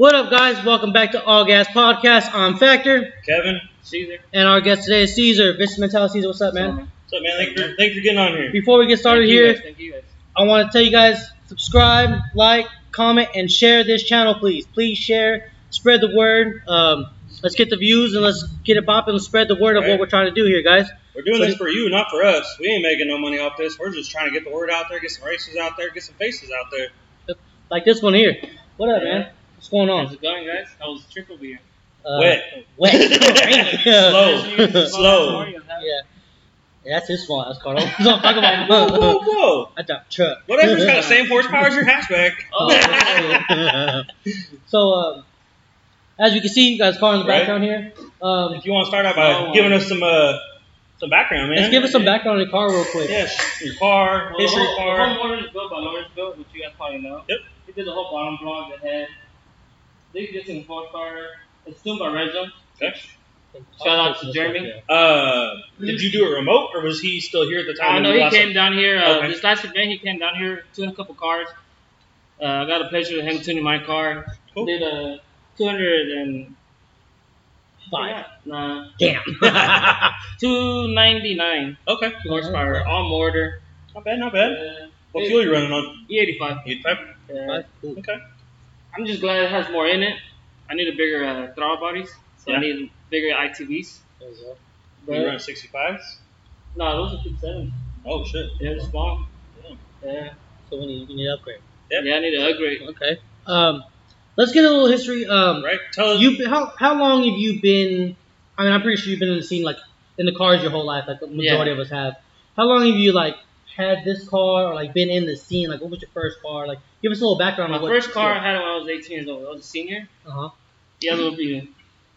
What up, guys? Welcome back to All Gas Podcast. I'm Factor, Kevin, Caesar. and our guest today is Caesar. Vincent Mental Caesar, what's up, man? what's up, man? Thank you for, thank you for getting on here. Before we get started Thank here, guys, Thank you guys. I want to tell you guys subscribe, like, comment, and share this channel, please. Please share, spread the word. Um, let's get the views and let's get it popping. Let's spread the word of what we're trying to do here, guys. We're doing So this for you, not for us. We ain't making no money off this. We're just trying to get the word out there, get some races out there, get some faces out there. Like this one here. What up, Yeah. man? What's going on? How's on? it going, guys? How was the trip over here? Uh, Wet. Wet. Slow. Slow. Yeah. yeah. That's his fault. That's Carl. That's what I'm talking Whoa, whoa, whoa. I thought truck. Whatever's got the same horsepower as your hatchback. Oh, so, um, as you can see, you guys car in the Right. background here. Um, if you want to start out by Oh, giving us some uh some background, man. let's give us some background on the car real quick. Yeah, your car, Well, the history whole, the car. whole motor is built by Lawrence Built, which you guys probably know. Yep. He did the whole bottom block, the head. They did some horsepower. It's tuned by Reggio. Okay. Shout out to Jeremy. Uh, did you do it remote, or was he still here at the time? I know he last- came down here. Uh, Okay. This last event, he came down here, tuned a couple cars. Uh, I got a pleasure of him tuning my car. Cool. Did a 200 and Five. Nah, Damn. 299 Okay, horsepower, all motor. not bad, not bad. Uh, What fuel you running on? E85. You type? Uh, Five? Okay. I'm just glad it has more in it. I need a bigger uh, throttle bodies, so Yeah. I need bigger ITBs. There you go. But You run 65s? no, those are 57. Oh shit. Yeah, they're small. Damn. Yeah. So we need, we need to upgrade. Yeah. yeah, I need to upgrade. Okay. Um, let's get a little history. Um, Right? Tell us. you how how long have you been? I mean, I'm pretty sure you've been in the scene like in the cars your whole life, like the majority Yeah. of us have. How long have you like had this car or like been in the scene? Like, what was your first car? Like, give us a little background My on what. first car I had when I was 18 years old. I was a senior. Uh huh. Yeah, it was pretty,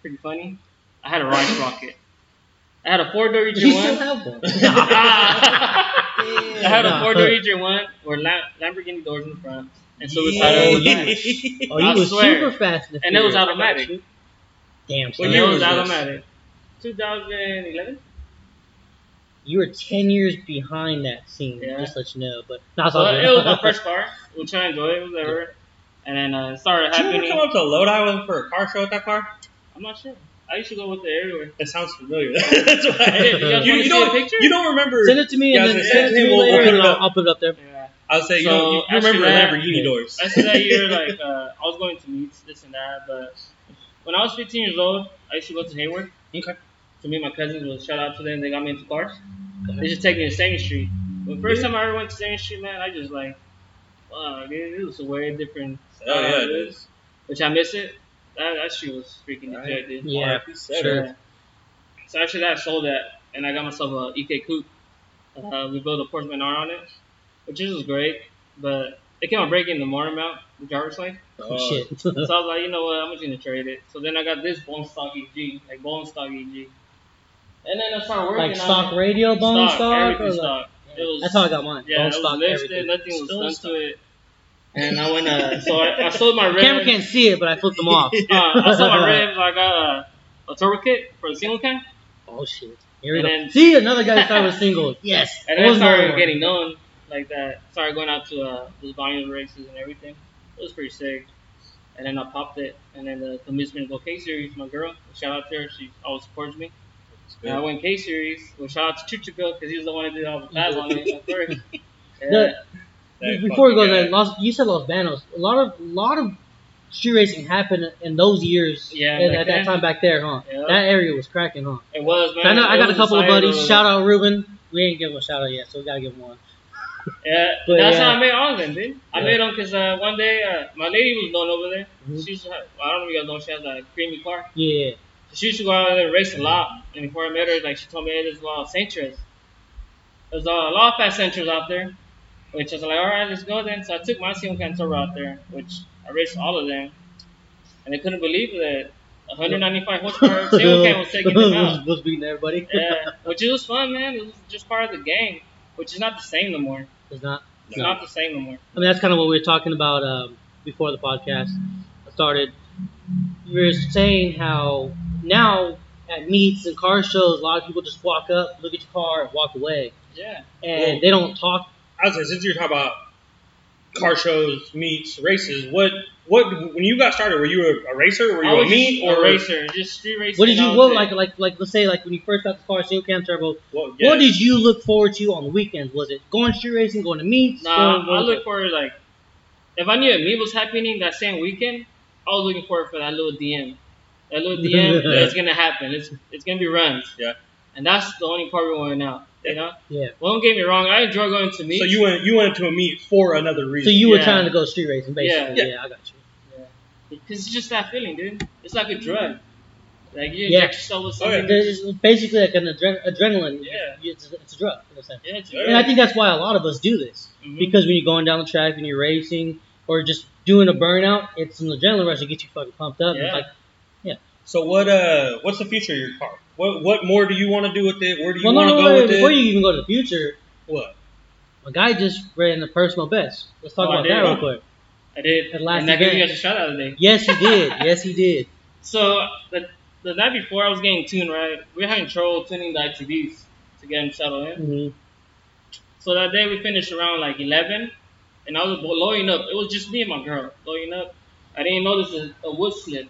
pretty funny. I had a Rice Rocket. I had a four door You still have one. I had a four door Eater one with Lam- Lamborghini doors in the front, and so was Yeah. had Oh. Oh, you swear. super fast. In the And it was automatic. Damn. Son. It was automatic. 2011. You were ten years behind that scene. Yeah. Just to let you know, but not So it was my first car, which I enjoyed, whatever. And then uh, it started Did you ever happening. come up to Lodi with for a car show with that car? I'm not sure. I used to go with it everywhere. It sounds familiar. That's why. Hey, you you, you don't. a picture? You don't remember. Send it to me Yeah, and then gonna send say, it to me we'll- we'll later, put and it I'll, up. I'll put it up there. Yeah. I would say you, So, don't, you remember that- the Lamborghini doors. I said that year, like, uh, I was going to meets, this and that, but when I was 15 years old, I used to go to Hayward. Okay. To meet my cousins, was shout out to them, they got me into cars. They just take me to State Street. The first time I ever went to State Street, man, I just like, wow, dude, it was a way different Oh yeah, style, it dude. is. Which I miss it. That, that shit was freaking Right. legit, dude. Yeah, RIP sure. it. So after that, I sold that, and I got myself a EK coupe. Uh, we built a Porsche Menard on it, which is was great, but it came out breaking the motor mount, the driver's side. Oh, shit. So I was like, you know what, I'm just gonna trade it. So then I got this bone stock EG, like bone stock EG. And then I started working like on stock it. radio, bone stock, or like, stock. It was, that's how I got mine. Yeah, bone it was stock, lifted, everything. nothing was Still done stock. to it. And I went, uh, so I, I sold my The ribs. camera can't see it, but I flipped them off. uh, I sold my ribs. I got a, a turbo kit for the single cam. Oh shit! Here we And go. then- see another guy started with singles. Yes. And It then I was started more. getting known like that. Started going out to uh, those volume races and everything. It was pretty sick. And then I popped it. And then the commencement go K series, my girl. Shout out to her. She always supports me. I went K series. Well, shout out to Chucha Bill because he was the one that did all the pads on it at first. Yeah. The- That Before we go there. Los, you said Los Banos. A lot of lot of street racing happened in those years. Yeah, back at that time back there, huh? Yeah. That area was cracking, huh? It was, man. I know. I got a couple of buddies. road. Shout out Ruben. We ain't give him a shout out yet, so we gotta give him one. Yeah, But that's yeah. how I made all of them, dude. I Yeah. made them because uh, one day uh, my lady was known over there. Mhm. She used I don't know if you guys know, she has a creamy car. Yeah. She used to go out there and race a lot. And before I met her, like she told me, hey, there's a lot of Sentras. There's a lot of fast Sentras out there. Which I was like, all right, let's go then. So I took my single cam out there, which I raced all of them. And they couldn't believe that 195 horsepower single cam was taking them out. was beating everybody. Yeah, which it was fun, man. It was just part of the game, which is not the same no more. It's not. It's No. not the same no more. I mean, that's kind of what we were talking about um, before the podcast started. We were saying how now at meets and car shows, a lot of people just walk up, look at your car, and walk away, Yeah. and Well- they don't talk. I was like, since you're talking about car shows, meets, races. What what when you got started? Were you a, a racer? Were you I a was meet or a racer, just street racing. What did you all what like like like let's say like when you first got the car, single cam turbo? What, yeah. What did you look forward to on the weekends? Was it going street racing, going to meets? Nah, going- I look for like if I knew a meet was happening that same weekend, I was looking forward for that little DM. That little DM, it's gonna happen. It's it's gonna be runs. Yeah. And that's the only part we want out. You know. Yeah. Well, don't get me wrong. I enjoy going to meets. So you went you went to a meet for another reason. So you were Yeah. trying to go street racing, basically. Yeah. Yeah, I got you. Because it's just that feeling, dude. It's like a drug. Like you Yeah. inject yourself with Oh, yeah. something. There's basically like an adre- adrenaline. Yeah. It's, it's a drug in a sense. Yeah, it's Yeah. And I think that's why a lot of us do this. Mhm. Because when you're going down the track and you're racing or just doing a burnout, it's an adrenaline rush to get you fucking pumped up. Yeah. It's like, So what uh what's the future of your car? What what more do you want to do with it? Where do you well, want to no, go wait, with before it? you even go to the future, What? a guy just ran the personal best. Let's talk Oh, about that real quick. I did. At last and I gave event. you guys a shout out today. Yes, he did. yes, he did. So the, the night before I was getting tuned, right? We were having trouble tuning the ITBs to get them settled in. hmm So that day we finished around like 11, and I was loading up. It was just me and my girl loading up. I didn't notice a, a wood slip.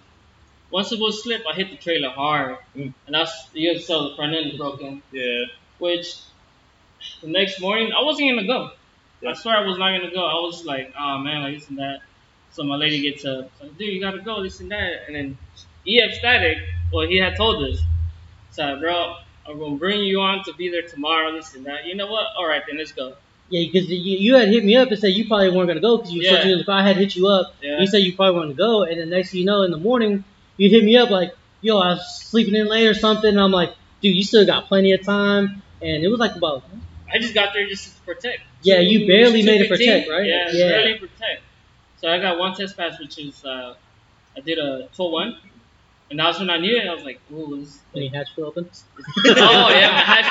Once the wood slip, I hit the trailer hard, Mm. and that's you saw the front end broken. Yeah. Which the next morning I wasn't gonna go. Yeah. I swear I was not gonna go. I was like, oh man, like this and that. So my lady gets up, like, dude, you gotta go, this and that. And then EF Static, well, he had told us, so bro, I'm gonna bring you on to be there tomorrow, this and that. You know what? All right, then let's go. Yeah, because you, you had hit me up and said you probably weren't gonna go because you Yeah. said if I had hit you up, Yeah. you said you probably wanted to go, and then next thing you know, in the morning, you hit me up like, yo, I was sleeping in late or something. And I'm like, dude, you still got plenty of time, and it was like about I just got there just to protect. Yeah, you Two- barely made it 215. protect, right? Yeah, Yeah. barely protect. So I got one test pass, which is uh, I did a 12-1, and that was when I knew it. I was like, ooh, this, when you hatch open. oh yeah, my hatch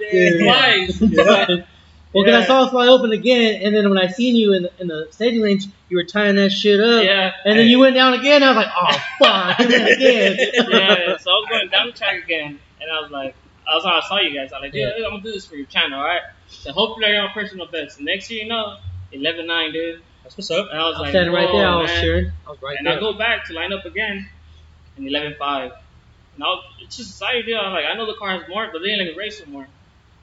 open. Twice. Well, because I saw it fly open again, and then when I seen you in the, in the staging range, you were tying that shit up. Yeah. And then you went down again. I was like, oh fuck, and then again. yeah, so I was going down the track again, and I was like, I was I saw you guys. I was like, dude, Yeah. I'm gonna do this for your channel, all right? So hopefully I get my personal best. Next year, you know, 11-9, dude. That's what's up. And I was I was like, standing right there. I was man. cheering. I was right and there. I go back to line up again, and 11-5. And I was, it's just excited, dude. I was like, I know the car has more, but they didn't let me race some more.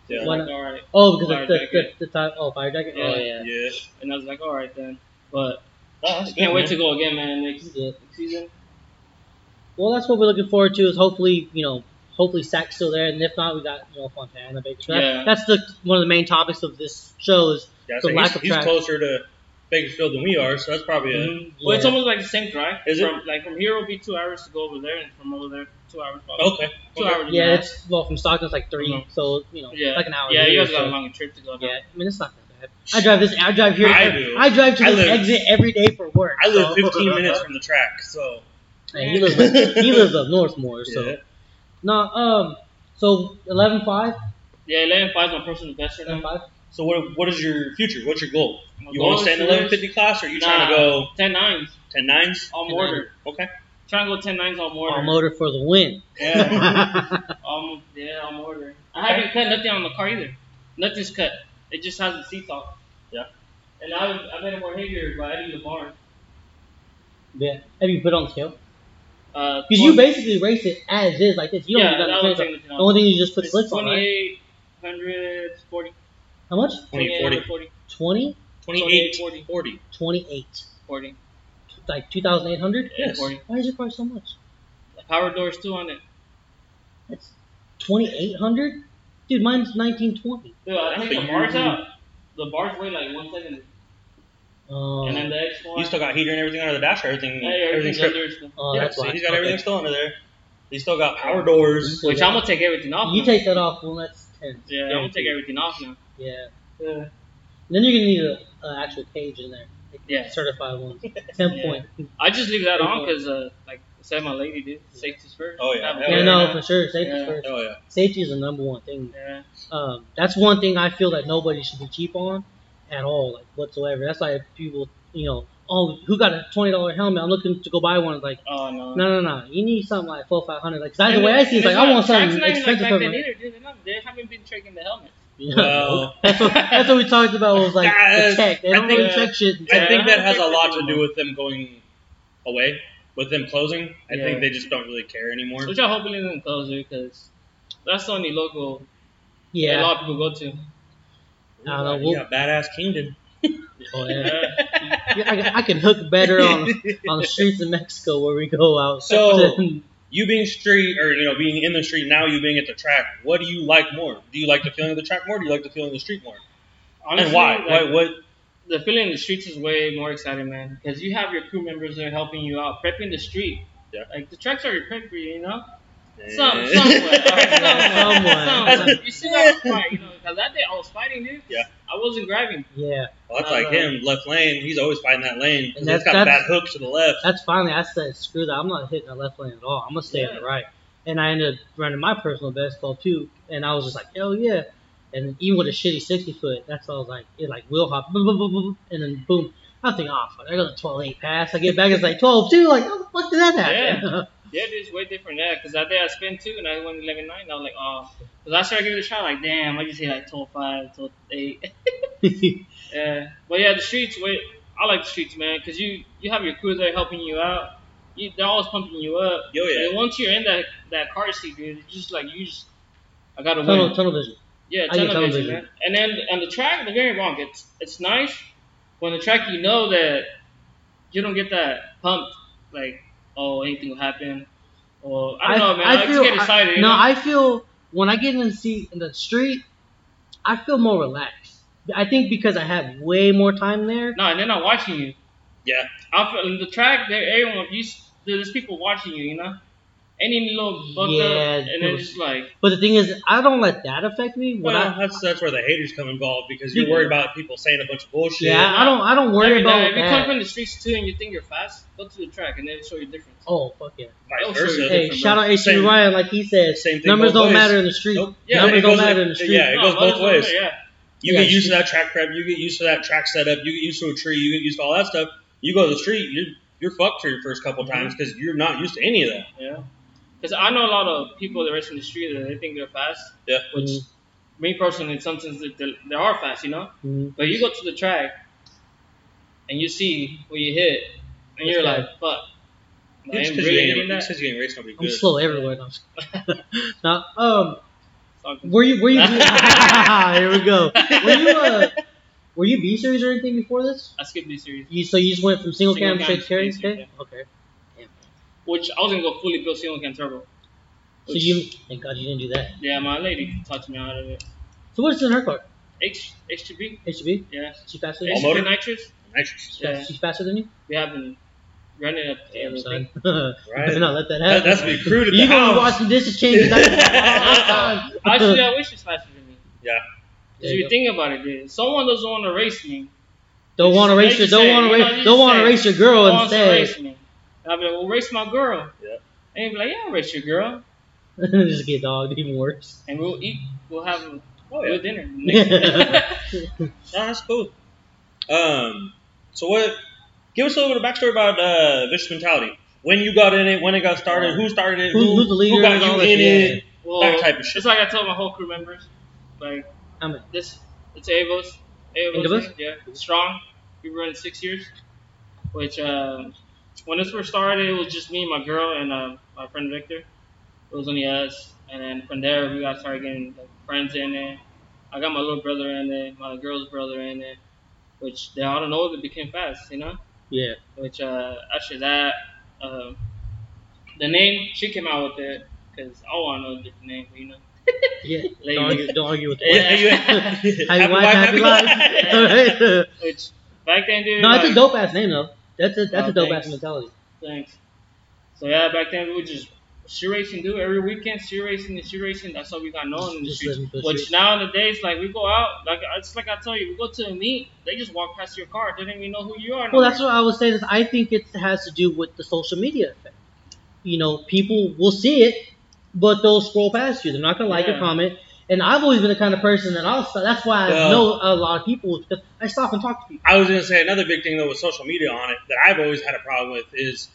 Yeah. So I was like, all right. oh, because Fire of the, the, jacket. the, time. Oh, fire jacket. Oh Yeah. yeah. Yeah. And I was like, all right then. But Oh, I can't good, wait man. to go again, man. Next, Yeah. next season. Well, that's what we're looking forward to. Is hopefully, you know, hopefully Sack's still there, and if not, we got you know Fontana, Bakersfield. Yeah. That's the one of the main topics of this show is Yeah, the so lack he's, of he's closer to Bakersfield than we are, so that's probably a Mhm. Well, it's almost like the same drive. Is it? Like from here, it'll be two hours to go over there, and from over there, two hours. Probably. okay. Two okay. hours. yeah. It's well from Stockton, it's like 3 Mhm. so you know, yeah. it's like an hour. Yeah, you guys got so- a longer trip to go. Yeah, I mean it's not that bad. I drive this. I drive here. I do. I drive to I this live- exit every day for work. I live so- 15 minutes from the track, so Hey, he lives. he lives up north more. So yeah. no. Um. So 11-5? Yeah, 11 5 is my personal best right now. 11-5? So what what is your future? What's your goal? My You goal want to stay in the 1150 class, or are you trying to Nah, go 10 9s 10 nines? all 10 motor. Okay. Trying to go 10 9s all motor. All motor for the win. Yeah. um, yeah, all motor. I haven't cut nothing on the car either. Nothing's cut. It just has the seats off. Yeah. And I've, I've made it more heavier by adding the barn. yeah. Have you put on the scale? Uh, Because you basically race it as is, like this. You don't yeah, that got was the taking change. it The only thing you just put It's slicks on, right? 2800 40. How much? 20, 40. 40. 20? 28, 40. 40. 28. 40. Like 2,800? Yes. 40. Why is your car so much? The power doors too on it. That's 2,800? Dude, mine's 1920. Dude, I think the bars out. The bars weigh like 170. Oh, And then the X1. You still got heater and everything under the dash, everything, Hey, everything's everything's stripped. under oh yeah, that's see, why. he's got Okay. everything still under there. He still got power doors. Which I'm gonna take everything off. You now. take that off, well, that's 10. Yeah, I'm gonna take everything off now. Yeah. Yeah. Then you're going to need an uh, actual cage in there. Like Yeah. Certified one. 10 Yeah. point. I just leave that on because, uh, like said my lady did, safety's first. Oh, yeah. Have a Yeah, Yeah, no, now. for sure. safety's Yeah. first. Oh yeah. Safety is the number one thing. Yeah. Um, that's one thing I feel that nobody should be cheap on at all, like whatsoever. That's why people, you know, oh, who got a twenty dollar helmet? I'm looking to go buy one. Like, Oh no. no, no, no. You need something like four, five hundred. Like that's the way I see it. It's like I want something expensive like for back my. either, dude. They're not- They haven't been tricking the helmets. You Well- that's what we talked about. Was like Uh, the tech. They I don't think- really check shit. I think that has a lot to do with them going away, with them closing. I Yeah. think they just don't really care anymore. Which I hope it doesn't close because that's the only local Yeah, a lot of people go to. I don't know, You we'll- got badass Kingdom. Oh, yeah. Yeah. Yeah, I, I can hook better on on the streets of Mexico where we go out. So- than- You being street, or you know, being in the street now, you being at the track. What do you like more? Do you like the feeling of the track more? Or do you like the feeling of the street more? Honestly, and why? like, what? What? the feeling in the streets is way more exciting, man. Because you have your crew members there helping you out, prepping the street. Yeah. Like the tracks are prepped for you, you know. Some, somewhat, alright, somewhat, Somewhat. somewhat. You still got to fight, you know. Because that day I was fighting, dude. Yeah. I wasn't grabbing. yeah, Well, that's like him, left lane. He's always fighting that lane. 'cause And it's that's- got that's- bad hooks to the left. that's finally I said screw that. I'm not hitting the left lane at all. I'm gonna stay in Yeah. the right. And I ended up running my personal best call too. And I was just like hell yeah. And even with a shitty 60 foot, that's all I was like it like wheel hop, boom, boom, boom, boom, and then boom. I think, thinking, oh fuck, I got a 12 8 pass. I get back, it's like 12 2. Like, how the fuck did that happen? Yeah, dude, it's way different there. Because that day I spent two and I went 11 9. I was like, oh. Because I started giving it a shot, like, damn, I just hit like 12 5, 12 8. Yeah, but yeah, the streets. Wait, I like the streets, man, because you you have your crew there helping you out. You, they're always pumping you up. Yo, yeah. And once you're in that that car seat, dude, it's just like you just I gotta tunnel, win. tunnel vision. Yeah, I tunnel tunnel vision, vision. man. And then on the track, don't get me wrong, it's it's nice. But on the track, you know that you don't get that pumped, like oh anything will happen, or I don't know, man. I, just get excited. you no. I feel when I get in the seat in the street, I feel more relaxed. I think because I have way more time there. No, and they're not watching you. Yeah. I feel in the track, there everyone you there's people watching you, you know. Any little buck Yeah, up, and people- it's like But the thing is, I don't let that affect me. Well, I, that's that's where the haters come involved because you're worried about people saying a bunch of bullshit. yeah, I don't, I don't worry every about night, if you come from the streets too and you think you're fast, go to the track and they'll show you difference. Oh fuck yeah! Vice versa. Hey, shout out AC Ryan, like he said, Same thing. numbers don't ways. matter in the street. Nope. Yeah, numbers don't matter in the street. Yeah, it goes mothers both ways. matter, Yeah, You Yeah, get used to that track prep. You get used to that track setup. You get used to a tree. You get used to all that stuff. You go to the street. You're you're fucked for your first couple Mm-hmm. times because you're not used to any of that. yeah. Because I know a lot of people that race in the street that they think they're fast. Yeah. Which Mhm. me personally, sometimes they, they, they are fast, you know. Mhm. But you go to the track and you see what you hit, and you're Okay. like, fuck. It's am because you hitting ain't that. it's 'cause you ain't raced nobody I'm good. slow everywhere. No, now, um, were you, were you? here we go. Were you, uh, were you B series or anything before this? I skipped B series. You so you just went from single, Single cam cam straight to carry? straight to Okay. Okay. Which I was gonna go fully built single cam turbo. So you, thank God you didn't do that. Yeah, my lady talked me out of it. So what's in her car? H H2B. Yeah. She faster than All you? motor? Nitrous. Nitrous. Yeah. fast, she's faster than you? We have been running up Damn, together. son. Right. Better not let that That, happen. that's be crude at the you gonna house. be washing dishes, changing diapers all the time. Actually, I wish it's faster than me. Yeah. Because There you you think about it, dude. Someone doesn't want to race me. Don't want to race your, don't want to you race, don't want to race your girl "Who wants to instead. Race me? And I'll be like, well, race my girl. Yeah. And he'll be like, yeah, I'll race your girl. Just get dogged even worse. And we'll eat. We'll have a Oh yeah. dinner. Oh, that's cool. Um. So what? Give us a little bit of backstory about uh, Vicious Mentality. When you got in it, when it got started, who started it, Who- who, who's the leader who got you in shit, it, well, that type of shit. It's like I told my whole crew members, like I mean, this. It's Avos. Avos. Avos? Yeah. Strong. We've been running six years. Which um, when this first started, it was just me, my girl, and uh, my friend Victor. It was only us, and then from there we got started getting like, friends in it. I got my little brother in it, my girl's brother in it, which they all don't know it became fast, you know. yeah. Which uh, after that, um, the name she came out with it because I want to know a different name, you know. Yeah. Lady. Don't argue, don't argue with Yeah. happy you- wife, happy life. life. Which back then, dude. no, it's like, a dope ass name though. That's a that's Oh, a dope thanks. ass mentality. Thanks. So yeah, back then we would just shoe racing, dude. Every weekend, shoe racing and shoe racing. That's how we got known in the streets. living for the Which streets. nowadays, like we go out, like it's like I tell you, we go to a meet, they just walk past your car. They don't even know who you are. no Well, that's what I was saying. Is I think it has to do with the social media effect. You know, people will see it, but they'll scroll past you. They're not gonna like or Yeah. comment. And I've always been the kind of person that I'll. That's why I Well- know a lot of people because I stop and talk to people. I was gonna say another big thing though with social media on it that I've always had a problem with is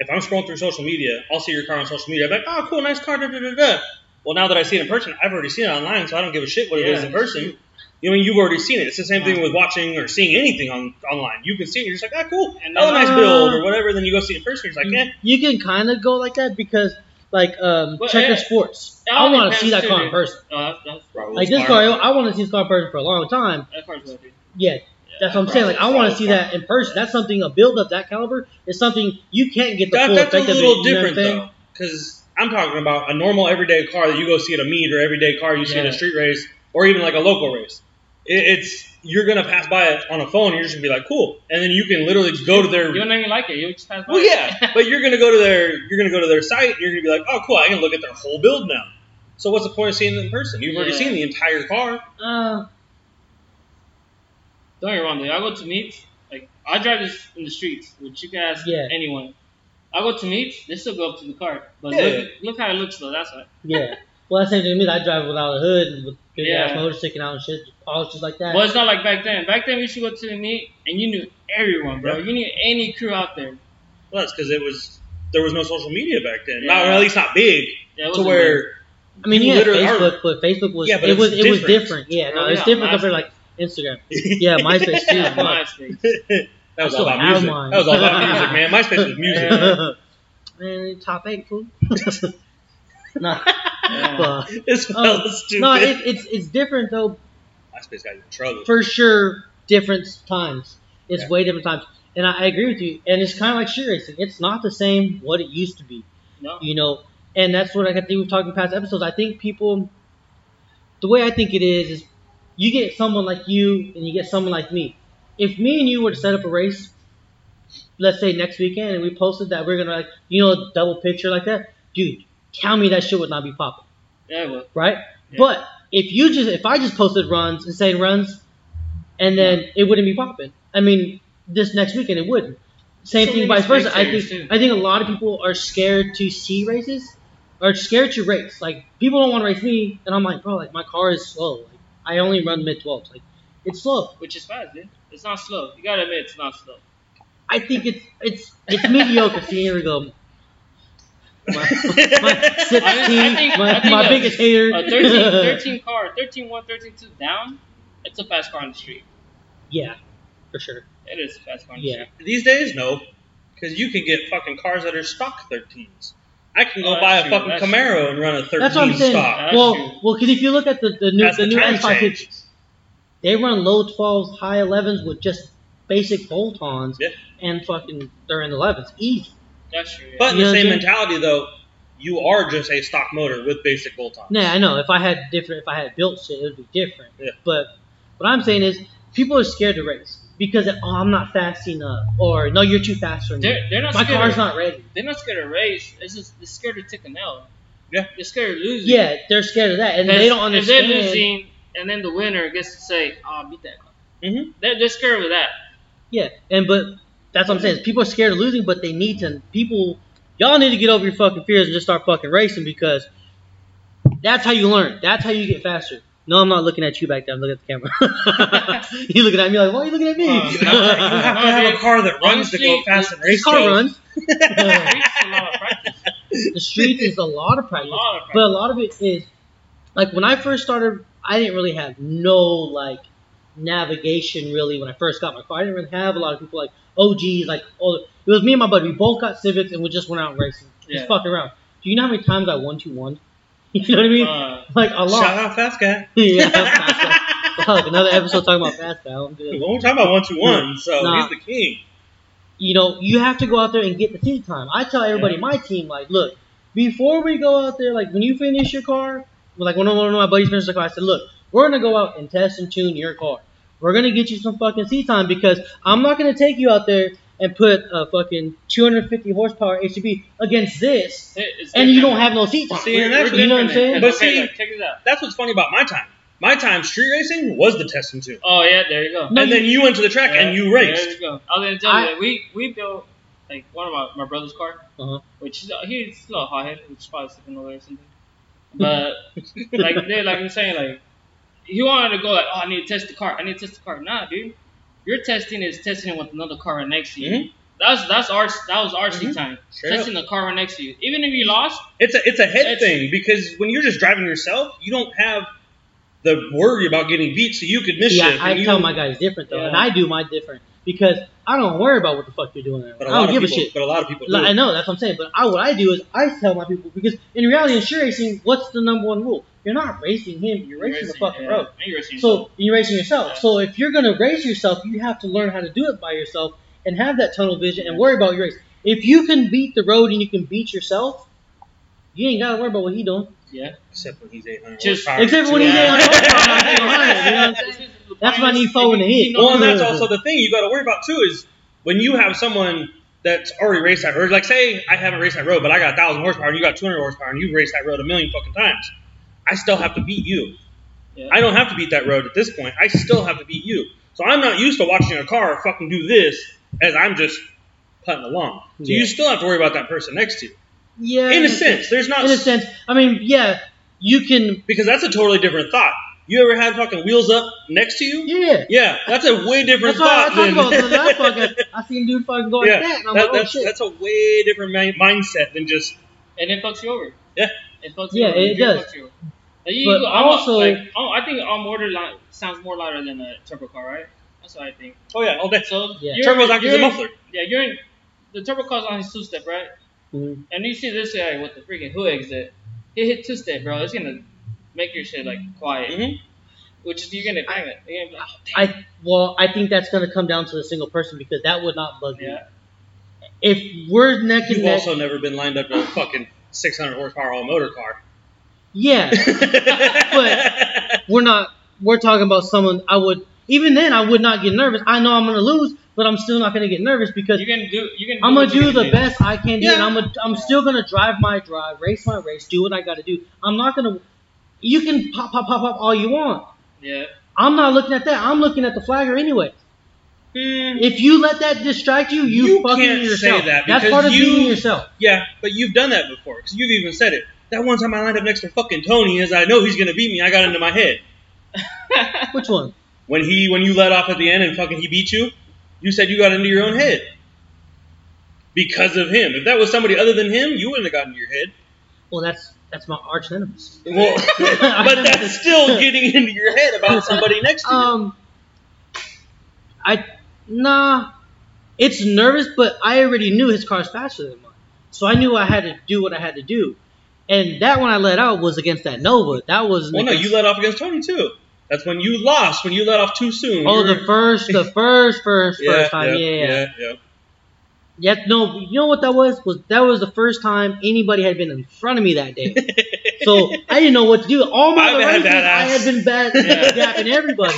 if I'm scrolling through social media, I'll see your car on social media. I'm like, oh, cool, nice car, da da da da. Well, now that I see it in person, I've already seen it online, so I don't give a shit what it is Yeah. in person. You know, I mean, you've already seen it. It's the same thing with watching or seeing anything on online. You can see it, you're just like, ah, cool, And oh, then- nice build or whatever. Then you go see it in person, you're just like, eh. You can kind of go like that because, like, um, Well, Checker Sports. I want to see that car in person. Oh, that's, Bro, Like this car. I want to see this car in person for a long time. that car's. Yeah, that's what I'm saying. Like, I want to see that in person. That's something a build of that caliber is something you can't get the That, full that's a effect of it. little You know different though, because I'm talking about a normal everyday car that you go see at a meet or everyday car you see at Yeah. a street race or even like a local race. It, it's you're gonna pass by it on a phone. You're just gonna be like, cool, and then you can literally go to their. You don't even like it. You just pass by. Well, yeah, but you're gonna go to their you're gonna go to their site. And you're gonna be like, oh, cool, I can look at their whole build now. So what's the point of seeing it in person? You've already seen the entire car. Uh, Don't get me wrong, dude. I go to meets. Like I drive this in the streets, which you can ask Yeah. anyone. I go to meets. They still go up to the car, but Yeah. look, look how it looks though. That's why. yeah. Well, that's the same thing to me. I drive without a hood and with big ass Yeah. motor sticking out and shit, Oh, polished just like that. Well, it's not like back then. Back then, we used to go to the meet, and you knew everyone, bro. Yeah. You knew any crew out there. Well, that's because it was there was no social media back then. Yeah. Not, or at least not big Yeah, it to wasn't where I mean, you yeah, literally are- Facebook, but Facebook was Yeah, but it was it's it was different. different. Yeah, no, Oh, it's yeah, different compared to MySpace. like Instagram. Yeah, MySpace too. big. MySpace. that was I all about music. mine. That was all about music, man. MySpace was music. Yeah. Man, top eight, fool. nah, Yeah. fuck. This Oh, um, fella's stupid. no, it, it's it's different though. MySpace got you in trouble. For sure, different times. It's Yeah. way different times, and I, I agree with you. And it's kind of like street racing. It's not the same what it used to be. No. you know and that's what i think we've talked in past episodes i think people the way i think it is is you get someone like you and you get someone like me if me and you were to set up a race let's say next weekend and we posted that we're gonna like you know a double picture like that dude tell me that shit would not be popping Yeah, well, right Yeah. but if you just if i just posted runs and saying runs and then it wouldn't be popping i mean this next weekend it wouldn't same So thing vice versa i think too. I think a lot of people are scared to see races, are scared to race. Like people don't want to race me, and I'm like, bro, like my car is slow. Like I only run mid 12s. Like it's slow. which is fast, dude. It's not slow. You gotta admit, it's not slow. I think it's it's it's mediocre. See, here we go. My, my 16, I think- my, I think my a- biggest hater. A 13, 13 car, 13 1, 13 2 down, it's a fast car on the street. yeah, for sure. It is a fast car on the Yeah. street. These days, no, because you can get fucking cars that are stock 13s. I can go Oh, buy a true, fucking that's Camaro true. and run a 13 That's what I'm saying. stock. That's well, true. well, because if you look at the the new That's the the new time S550, change. they run low 12s, high 11s with just basic bolt-ons, Yeah. and fucking they're in 11s, easy. That's true. Yeah. But in You the know same what mentality, though, you are just a stock motor with basic bolt-ons. Yeah, I know. If I had different, if I had built shit, it would be different. Yeah. But what I'm saying is, people are scared to race because oh, I'm not fast enough, or no, you're too fast for me. they're, they're not My scared car's of, not ready. They're not scared of race. It's just they're scared to take an L. Yeah. They're scared of losing. Yeah, they're scared of that, and they don't understand. If they're losing, and then the winner gets to say, "Oh, I beat that car." Mm-hmm. They're, they're scared of that. Yeah, and but that's what I'm saying. People are scared of losing, but they need to. People, y'all need to get over your fucking fears and just start fucking racing because that's how you learn. That's how you get faster. No, I'm not looking at you back there. I'm looking at the camera. you looking at me like, why are you looking at me? Uh, You have, to, you have to have a car that runs to go Honestly, fast and This race. car though. runs. It's a lot of practice. The street is a lot of A practice. lot of But a lot of it is like when I first started, I didn't really have no like navigation really when I first got my car. I didn't really have a lot of people like OGs like all. It was me and my buddy. We both got Civics and we just went out racing, Yeah. just fucking around. Do you know how many times I won two one? You know what I mean? Uh, like a lot. Shout out fast guy. yeah. fast guy. Fuck, another episode talking about fast guy. I'm good. Well, we're talking about one two one, so Nah. he's the king. you know, you have to go out there and get the seat time. I tell everybody, Yeah. my team, like, look, before we go out there, like, when you finish your car, like, when one of my buddies finishes the car, I said, look, we're going to go out and test and tune your car. We're going to get you some fucking seat time because I'm not going to take you out there and put a fucking 250 horsepower HCB against this, it's and you don't have no seat time. See, and that's- you know what I'm saying? But see- look, check this out. That's what's funny about my time. My time street racing was the test and tune. Oh yeah, there you go. No, and then you went to the track and you There raced. you go. I was gonna tell I- you that we we built like one of my, my brother's car, Uh-huh. which is, he's a little hot headed, which is probably sticking away or something. But like they like I'm saying like he wanted to go like oh I need to test the car I need to test the car nah dude your testing is testing it with another car right next to you Mhm. That's that's our that was RC Mhm. time. Straight Sits up. the car right next to you. Even if you lost, It's a it's a head It's- thing because when you're just driving yourself, you don't have the worry about getting beat, so you could miss Yeah, shit. I and you- tell my guys different though, and I do my different because I don't worry about what the fuck you're doing there. but a I lot don't of give people, a shit. But a lot of people. Like, do. I know that's what I'm saying, but I, what I do is I tell my people because in reality, in sure racing, what's the number one rule? You're not racing him, you're racing, the fucking yeah. road. You're racing So you're racing yourself. Yeah. So if you're gonna race yourself, you have to learn how to do it by yourself and have that tunnel vision and worry about your race. If you can beat the road and you can beat yourself, you ain't gotta worry about what he doing. yeah. Except when he's 800 Just- horsepower. Except for when he's 800 horsepower, I'm saying 100, you know what I'm? That's why I need four in the hit. Well, and that's also the thing you got to worry about too is when you have someone that's already raced that road. Like, say I haven't raced that road, but I got a thousand horsepower, and you got 200 horsepower, and you've raced that road a million fucking times. I still have to beat you. Yeah. I don't have to beat that road at this point. I still have to beat you. So I'm not used to watching a car fucking do this as I'm just putting along. So Yeah. you still have to worry about that person next to you. Yeah. In a sense, there's not In a sense, I mean, yeah, you can. because that's a totally different thought. You ever had fucking wheels up next to you? Yeah. Yeah, that's a way different That's what I thought. talked than- about podcast. I seen dude fucking go like that, and I'm that- like, oh that's, shit. that's a way different mi- mindset than just and it fucks you over. Yeah. It fucks you Yeah, over. it does. fucks you over. Like, you, But I'm also- like, oh, I think all motor li- sounds more louder than a turbo car, right? That's what I think. oh yeah all day. So Yeah. you're, Turbo's acting as a you're- muffler. Yeah, you're in, the turbo car's on his two step, right? Mhm. And you see this guy with the freaking hood exit. He hit two step, bro. It's gonna make your shit like quiet, Mhm. which is you're gonna bang it. You're gonna be like, oh. I well, I think that's gonna come down to the single person because that would not bug me. yeah. If we're neck and You've neck, also never been lined up to a fucking 600 horsepower all motor car. yeah, but we're not. We're talking about someone. I would even then. I would not get nervous. I know I'm gonna lose, but I'm still not gonna get nervous because You can do. You can. I'm gonna what you do the best I can do, Yeah. and I'm gonna, I'm still gonna drive my drive, race my race, do what I gotta do. I'm not gonna. You can pop, pop, pop, pop all you want. Yeah. I'm not looking at that. I'm looking at the flagger anyway. Mm, If you let that distract you, you, You fucking can't say yourself. that That's because part of you- being yourself. yeah, but you've done that before because you've even said it. That one time I lined up next to fucking Tony, as I know he's gonna beat me, I got into my head Which one? when he when you let off at the end and fucking he beat you. You said you got into your own head because of him. If that was somebody other than him, you wouldn't have gotten into your head. Well, that's that's my arch nemesis. Well, but that's still getting into your head about somebody next to you. Um, I nah, it's nervous, but I already knew his car's faster than mine, so I knew I had to do what I had to do. And that one I let out was against that Nova. That was Well, no, you let off against Tony too. That's when you lost. When you let off too soon. Oh, You were- the first, the first, first, first time. Yeah, yeah, yeah. yeah. Yeah, no, you know what that was? Was that was the first time anybody had been in front of me that day. So I didn't know what to do. All my other races, I had been bad Yeah. gapping everybody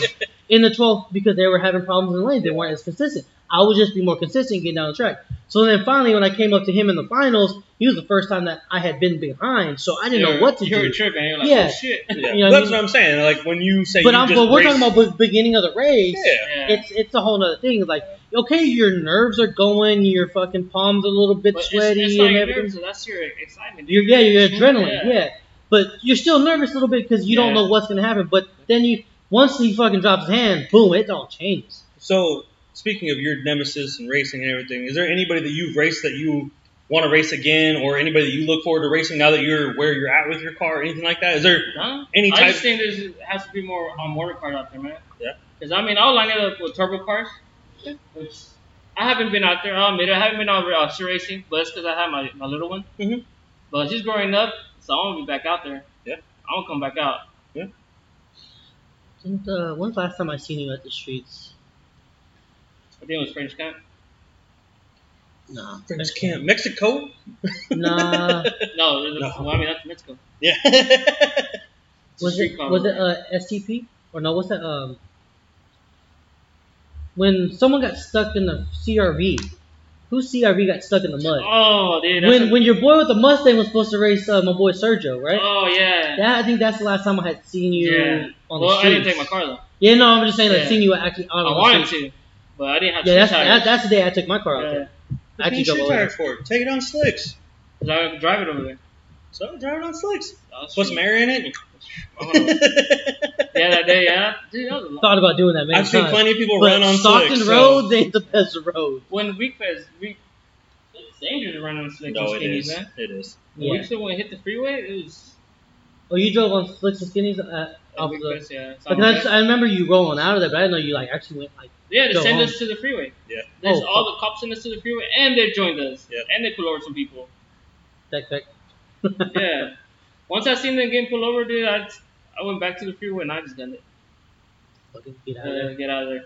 in the 12th because they were having problems in the lanes. They weren't as consistent. I would just be more consistent getting down the track. So then finally, when I came up to him in the finals, he was the first time that I had been behind. So I didn't know You're- what to you were do. tripping. You're like, Yeah. oh shit. Yeah. You know what I That's mean? what I'm saying. Like when you say But you I'm, just but we're race- talking about the beginning of the race. Yeah. Yeah. It's it's a whole other thing. It's like okay, your nerves are going, your fucking palms are a little bit But sweaty it's not and your everything. nerves, that's your excitement. Your yeah, your adrenaline, Yeah. yeah. But you're still nervous a little bit because you don't know what's gonna happen. But then you once he fucking drops his hand, boom, it all changes. So speaking of your nemesis and racing and everything, is there anybody that you've raced that you want to race again, or anybody that you look forward to racing now that you're where you're at with your car, or anything like that? Is there Huh? Any I type- just think there has to be more on motor cars out there, man. Yeah. Because I mean, I'll line it up with turbo cars, which I haven't been out there. I'll admit it. I haven't been out uh, street racing, but it's because I have my, my little one. Mhm. But she's growing up, so I'm gonna be back out there. Yeah. I'm gonna come back out. Yeah. And, uh, when's the last time I seen you at the streets? I think it was French camp. Nah, French camp, Mexico? nah. No, it was, No. well, I mean that's Mexico. Yeah. Was it car. was it uh, STP or no? What's that? Um, when someone got stuck in the CRV, whose CRV got stuck in the mud? Oh, dude. When a- when your boy with the Mustang was supposed to race uh, my boy Sergio, right? Oh yeah. That I think that's the last time I had seen you yeah. on the Well, I didn't take my car though. Yeah, no, I'm just saying, like, Yeah. seen you actually out I on the wanted to, but I didn't have Yeah, that's, street that, that's the day I took my car out Yeah. there. I What actually you drove need over tires for? Take it on slicks. 'Cause I could drive it over there. So drive it on slicks. That was Put some sweet. air in it. Oh, yeah, that day, yeah. Dude, that was a lot. Thought about doing that many I've seen plenty of people but run on Stockton slicks. Road ain't the best road. When Wekfest, we, it's dangerous to run on So. slicks No, and skinnies, is. man. It is. The Yeah. Wekfest, when we hit the freeway, it was. Oh, you drove on slicks and skinnies uh, at off Week the. Fest, yeah. But on that's, the- I remember you rolling out of there, but I didn't know you like actually went like. Yeah, they Go send home. us to the freeway. Yeah. There's Oh, all the cops send us to the freeway, and they joined us. Yep. And they pull over some people. That, that. Yeah. Once I seen them getting pulled over, dude, I, I went back to the freeway and I just done it. Fucking get out of there. get out of there.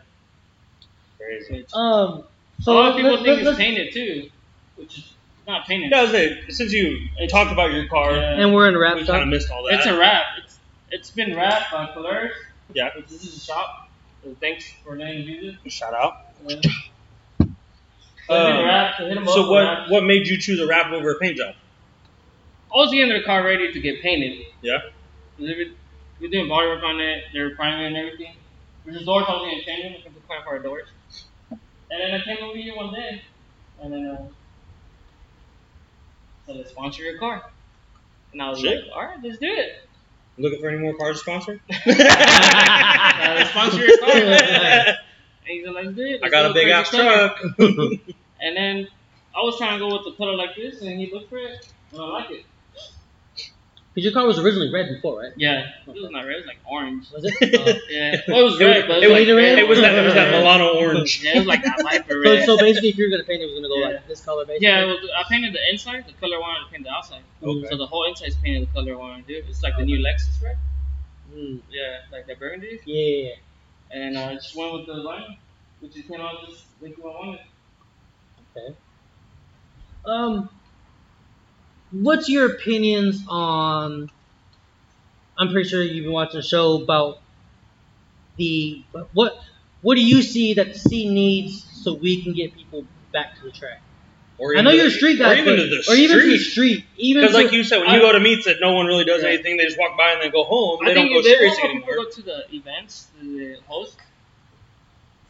Crazy. Um. So a lot of people let- think let- it's let's- painted too, which is not painted. That was it. Since you It's- talked about your car, Yeah. and we're in a wrap we kind of missed all that. It's a wrap. It's it's been wrapped by Polaris. Yeah. This is a shop. So thanks for letting me do this. Shout out. Uh, so Um, wrapped. So. So what what made you choose a wrap over a paint job? I was getting the car ready to get painted. Yeah. We're we're doing body work on it. They're priming and everything. There's just doors I was going to change them. Looking for plan for our doors. And then I came over here one day, and then uh, said, "Let's sponsor your car." And I was Shit. like, "All right, let's do it." Looking for any more cars to sponsor? Uh, sponsor your car. and he's like, "Let's do it." I Let's got a big ass color." truck. And then I was trying to go with the color like this, and he looked for it, and I like it. Because your car was originally red before, right? Yeah, it was not red. It was like orange. Was it? Uh, Yeah, well, it was red, but it it, was was, like red. it was that it was that Milano orange. Yeah, it was like that so, red. so basically, if you're gonna paint it, it was gonna go Yeah. like this color, basically. yeah, was, I painted the inside. The color I wanted to paint the outside. Okay. So the whole inside's painted the color I wanted to do. It's like the new Lexus red. Mm, Yeah, like the burgundy. yeah. And uh, I just went with the line, which is came out just like what I wanted. Okay. Um, what's your opinions on? I'm pretty sure you've been watching a show about the what. What do you see that the city needs so we can get people back to the track? Or I know you're a street guy, or even but- to the or even to the street. street, even Because like you said, when you go to meets that no one really does Yeah. anything, they just walk by and then go home. They I don't think go if they serious want more people go to the events, the host,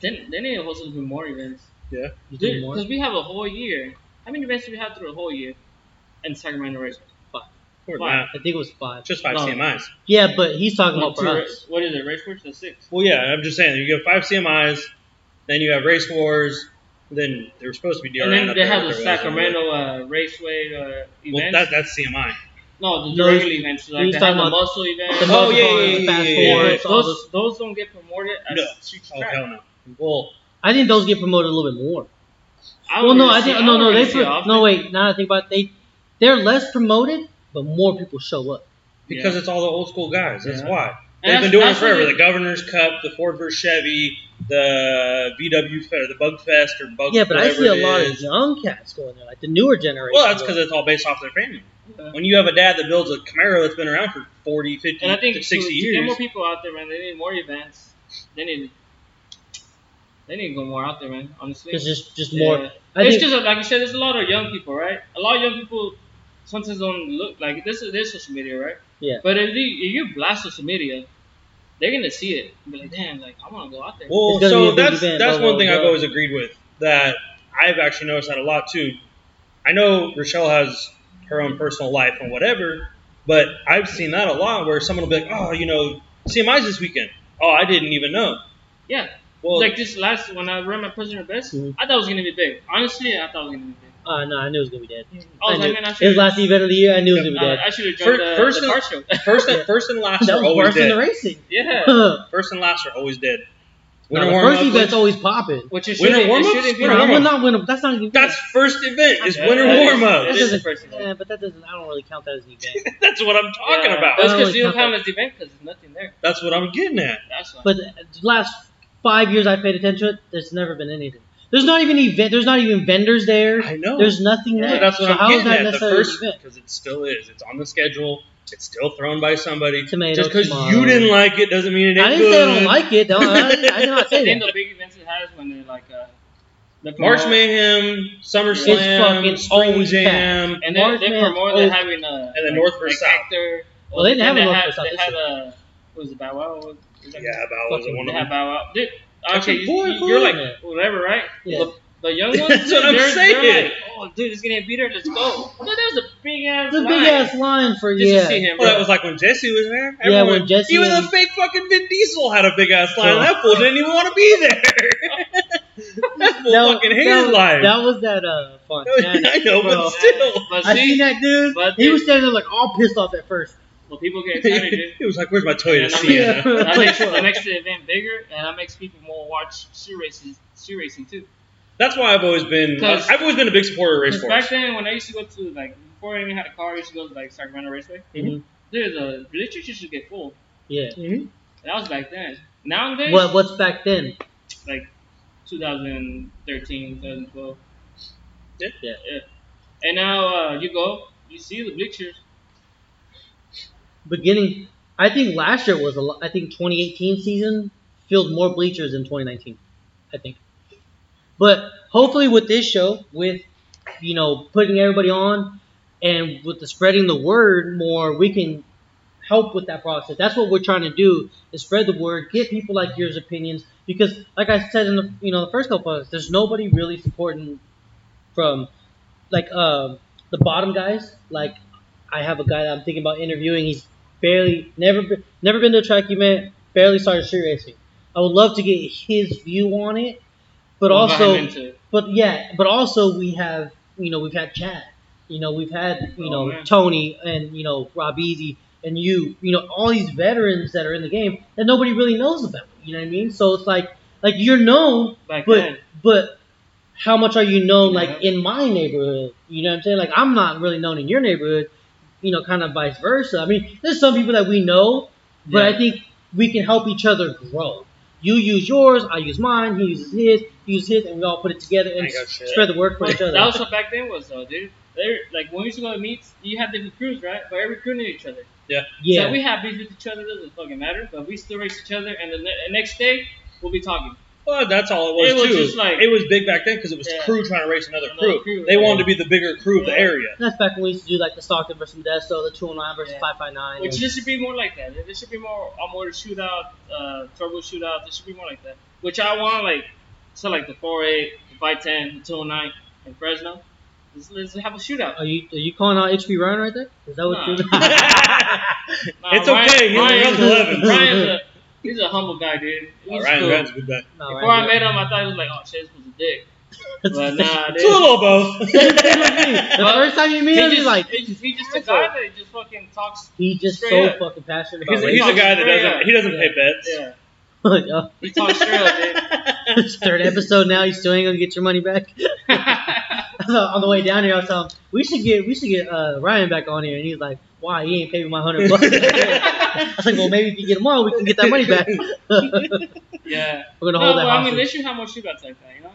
then they need to host a little bit more events. Yeah. You do? Because we have a whole year. How many events do we have through a whole year in Sacramento Race? Or Why? not. I think it was five. Just five No. CMIs. Yeah, but he's talking What, about for two us. what is it, race course? That's six. Well, yeah, I'm just saying. You have five CMIs, then you have race wars, then there was supposed to be DRN. and then they have but the. Sacramento uh, Raceway uh, Well, events. that, that's CMI. no, the No, regular events. Like he's they have talking the muscle events. The Oh, muscle yeah, yeah, yeah, yeah, yeah, Yeah, those, those don't get promoted as No. street Oh, track. hell no. Well, I think those get promoted a little bit more. I Well, don't no, I think no, no, they see no wait. Now that I think about it, they they're less promoted, but more people show up. because Yeah. it's all the old school guys. That's Yeah. why. They've that's- been doing it forever. The Governor's Cup, the Ford vs Chevy, the VW, Fe- the Bug Fest or Bug. Yeah, but I whatever see a it lot of young cats going there, like the newer generation. Well, that's because it's all based off their family. Yeah. When you have a dad that builds a Camaro that's been around for 40, 50, And I think to, 60 to years. get more people out there, man, they need more events. They need they need to go more out there, man. Honestly, it's just just Yeah. more. I it's think just like you said, there's a lot of young people, right? A lot of young people sometimes don't look like this. Is this social media, right? Yeah. But if you, if you blast social media, they're gonna see it and be like, damn, like I want to go out there. Well, so be a big that's event, that's blah, one blah, thing I've always agreed with. That I've actually noticed that a lot too. I know Rochelle has her own personal life and whatever, but I've seen that a lot where someone will be like, "Oh, you know, CMI's this weekend. Oh, I didn't even know." yeah. Well, like this last when I ran my prisoner best, Mhm. I thought it was gonna be big. Honestly, I thought it was gonna be big. Uh, no, I knew it was gonna be dead. I was I like, knew. man, I His last event of the year, I knew it was gonna be Uh, dead. I should have joined Fir- the, first the and- show. first and first and last that are was always worse than dead. the racing. yeah. First and last are always dead. the Winter first warm-up, event's always popping. Which is Winter shouldn't- warm-ups? shouldn't Winter No, wrong. I'm warm-up. not winning. That's not an event. That's first event. Is Yeah, winter that is- warm that ups. is the first event. Yeah, but that doesn't. I don't really count that as an event. That's what I'm talking Yeah. about. That's because really you don't count count as the event because there's nothing there. That's what I'm getting at. That's why. But the last five years I paid attention to it, there's never been anything. There's not even event. There's not even vendors there. I know. There's nothing Yeah, there. That's what so I'm how is getting that at. The first, an event? because it still is. It's on the schedule. It's still thrown by somebody. Tomato, Just because you didn't like it doesn't mean it ain't I didn't good. say I don't like it. Don't, I, I did not say. I say think that. the big events it has when they're like uh, the March promote- Mayhem, It's SummerSlam, fucking Spring always Jam. and they March they Mayhem's promote always- they're having a And the like- North versus like South. Hector. Well, they didn't have a North had, versus South They this had year. uh, what was it Bow Wow? Was that- Yeah, that was Fucking- one They of had them. Bow Wow. Dude, That's okay, boy, you, you're like whatever, right? Yeah. Le- The young ones, That's what I'm they're, saying. They're like, oh, dude, it's getting beater. Let's go. Dude, there was a big ass. It's a line big ass line for just yeah. to see him. Well, that was like when Jesse was there. Yeah, when Everyone- Jesse even and- the fake fucking Vin Diesel had a big ass line. Oh. That fool didn't even want to be there. that fool That- fucking that, hated life. That was that uh Fontana. I know, bro. but still. But I see, seen that dude. but he dude- was standing there like all pissed off at first. Well, people get excited, dude. he was like, "Where's my Toyota And I mean, Sienna?" Yeah. that, makes, that makes the event bigger, and that makes people more watch shoe races, shoe racing too. That's why I've always been. I've always been a big supporter of race Because back then, when I used to go to like before I even had a car, I used to go to like Sacramento Raceway. Mhm. Dude, the bleachers used to get full. Yeah. Mhm. That was back then. Nowadays, What what's back then? like 2013, 2012. Yeah. Yeah. yeah. And now uh, you go, you see the bleachers. Beginning, I think last year was a lot. I think 2018 season filled more bleachers than 2019. I think. But hopefully with this show, with you know putting everybody on, and with the spreading the word more, we can help with that process. That's what we're trying to do is spread the word, get people like yours opinions. Because like I said in the you know the first couple of there's nobody really supporting from like um the bottom guys. Like I have a guy that I'm thinking about interviewing. He's barely never been, never been to a track event, barely started street racing. I would love to get his view on it, but We'll also but yeah, but also we have you know we've had Chad, you know we've had you Oh, know. Tony and you know Rob Easy and you you know all these veterans that are in the game that nobody really knows about. You know what I mean? So it's like like you're known, back but then. but how much are you known like Yeah. in my neighborhood? You know what I'm saying? Like I'm not really known in your neighborhood. You know, kind of vice versa. I mean, there's some people that we know, but Yeah. I think we can help each other grow. You use yours, I use mine, he uses his, he uses his, and we all put it together and I got shit. spread the word for each other. that was what back then was though, dude. They like when we used to go to meets, you had different crews, right? But every crew knew each other. yeah, So we have beef with each other, doesn't fucking matter. But we still race each other, and the ne- next day we'll be talking. Well, that's all it was It was too. just like- it was big back then because it was Yeah. crew trying to race another Another crew. crew, They yeah. wanted to be the bigger crew of the area. that's back when we used to do like the Stockton versus Modesto, the 209 versus Yeah. 559. Which and- this should be more like that. There should be more a more shootout, uh, turbo shootout. There should be more like that. Which I want like so like the 4.8, the 510, the 209 in Fresno. Let's, let's have a shootout. are you are you calling out HP Ryan right there? Is that what Nah. you're Nah, It's okay, he's- Ryan- he's 11. Ryan's a he's a humble guy, dude. It Oh, Ryan cool. Ryan's a good guy. No, Before I Ryan- met him, I thought he was like, oh shit, this was a dick. But nah, It's a little of both. the first time you meet He him, just, he's like he just, he just a guy that just fucking talks. he's just straight so up. fucking passionate about he's, racing. he's a guy that Straight doesn't up. he doesn't pay bets. Yeah, Like, oh, he talks straight up, dude. third episode now. You still ain't gonna get your money back. So on the way down here, I was telling him we should get we should get uh, Ryan back on here, and he's like, "Why? He ain't paid me my hundred bucks." I was like, "Well, maybe if you get him on, we can get that money back." yeah, We're gonna No, hold but that I mean, they hostage. should have more shootouts like that, you know.